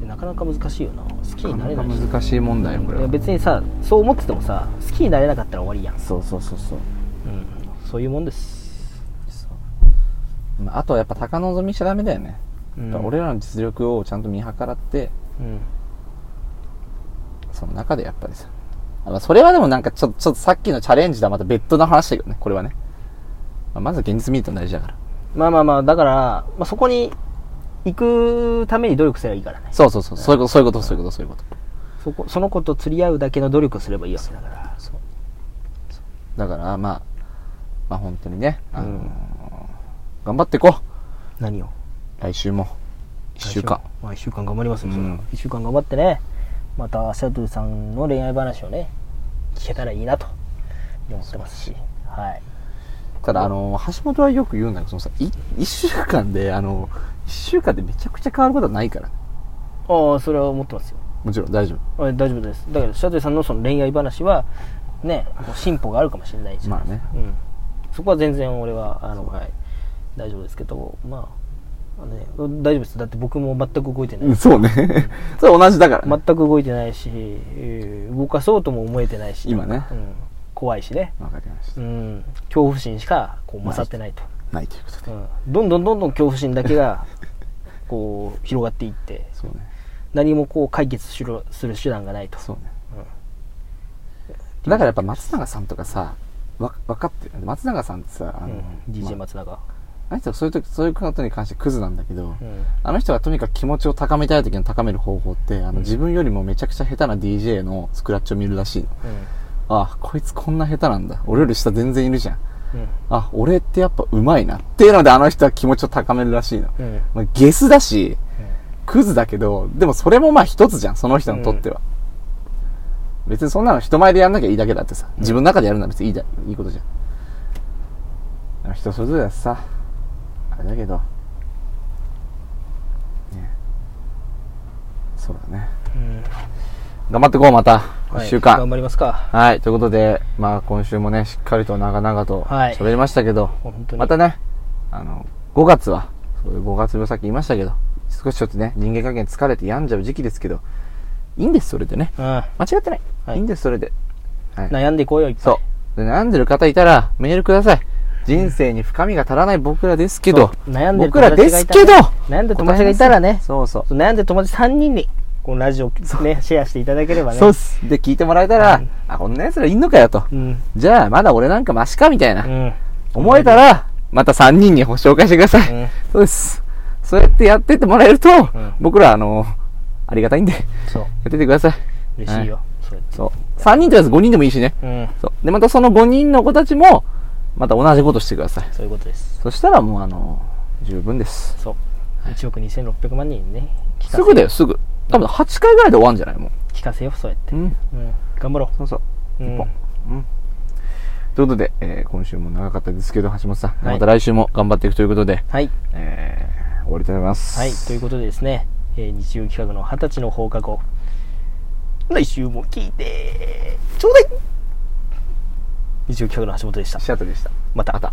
なかなか難しいよな好きになれないしなかなか難しい問題よ、これは。別にさそう思っててもさ好きになれなかったら終わりやん、そうそうそうそう。うん、そういうもんです、ああとはやっぱ高望みしちゃダメだよね。うん俺らの実力をちゃんと見計らって、うんその中でやっぱりさ。それはでもなんかちょちょっとさっきのチャレンジとはまた別途の話だけどね、これはね。まあまず現実見ると大事だから。まあまあまあだから、まあ、そこに行くために努力すればいいからね。そうそうそう、そういうこと、そういうこと、そういうこと、そういうこと。そこその子と釣り合うだけの努力をすればいいわけだから。そう。だからまあまあ本当にね、あのーうん。頑張っていこ何を？う来週も。1週間。まあ、1週間頑張りますよ、うんそれは。1週間頑張ってね。またシャトルさんの恋愛話をね聞けたらいいなと。思ってますし。はい。ただあのー橋本はよく言うんだけどそのさい1週間であの1週間でめちゃくちゃ変わることはないからああそれは思ってますよ。もちろん大丈夫。あ大丈夫です。だけどシャトルさんのその恋愛話はね進歩があるかもしれないし、まあね。うん、そこは全然俺はあの、はい、大丈夫ですけどまあね、大丈夫です。だって僕も全く動いてない、うんそうね。それ同じだから、ね。全く動いてないし、えー動かそうとも思えてないし。今ね。うん、怖いしね、わかりました。うん、恐怖心しかこう勝ってないと、ないということで。うん、どんどんどんどん恐怖心だけが こう広がっていってそうね。何もこう解決しろする手段がないと。そうね。うん。だからやっぱ松永さんとかさわ分かってる？松永さんってさあの、うん、DJ まあ松永、あの人はそういう時そういうことに関してクズなんだけど、うん。あの人がとにかく気持ちを高めたい時に高める方法って、あの、うん。自分よりもめちゃくちゃ下手な DJ のスクラッチを見るらしいの。あ、こいつこんな下手なんだ。俺より下全然いるじゃん。うんあ、俺ってやっぱ上手いな。っていうのであの人は気持ちを高めるらしいの。うんうんまあ、ゲスだし、クズだけど、でもそれもまあ一つじゃん、その人にとっては。別にそんなの人前でやんなきゃいいだけだってさ。自分の中でやるのは別にいいだ、いいことじゃん。人それぞれだしさ。あれだけど。ね。そうだね。うん頑張ってこう、また。はい一週間。頑張りますかはい、ということで、まあ今週もね、しっかりと長々とはい喋りましたけど、本当にまたね、あの、5月は、そういう5月病さっき言いましたけど、少しちょっとね、人間関係に疲れて病んじゃう時期ですけど、いいんです、それでね。うん間違ってない。はいい、いんです、それで。はい。悩んでいこうよいっぱいそう。で悩んでる方いたら、メールください。人生に深みが足らない僕らですけど、悩んでる僕らですけど、悩んでる友達がいたらねそうそう。そう悩んでる友達3人にこのラジオをねシェアしていただければねそうっす。で、聞いてもらえたら、うんあ、こんな奴らいんのかよと。うんじゃあ、まだ俺なんかマシかみたいな。うん思えたら、また3人に紹介してください。うんそうです。そうやってやってってもらえると、ん僕ら、あの、ありがたいんで、やそうってってください。嬉しいよそうやってそう。3人とりあえず5人でもいいしね。うんそう。で、またその5人の子たちも、また同じことしてください。そういうことですそしたらもう、あの、十分です。そう1億2600万人にねすぐだよ、すぐ。多分8回ぐらいで終わんじゃない？もう。聞かせよそうやってうん。うん頑張ろそうそう。ううん一本。うん。ということで、えー今週も長かったですけど、橋本さん、はいまた来週も頑張っていくということで、はいえー、終わりたいと思います。はいということでですねえー日曜企画の二十歳の放課後来週も聞いてちょうだい日曜企画の橋本でしたシャトルでした。またまた。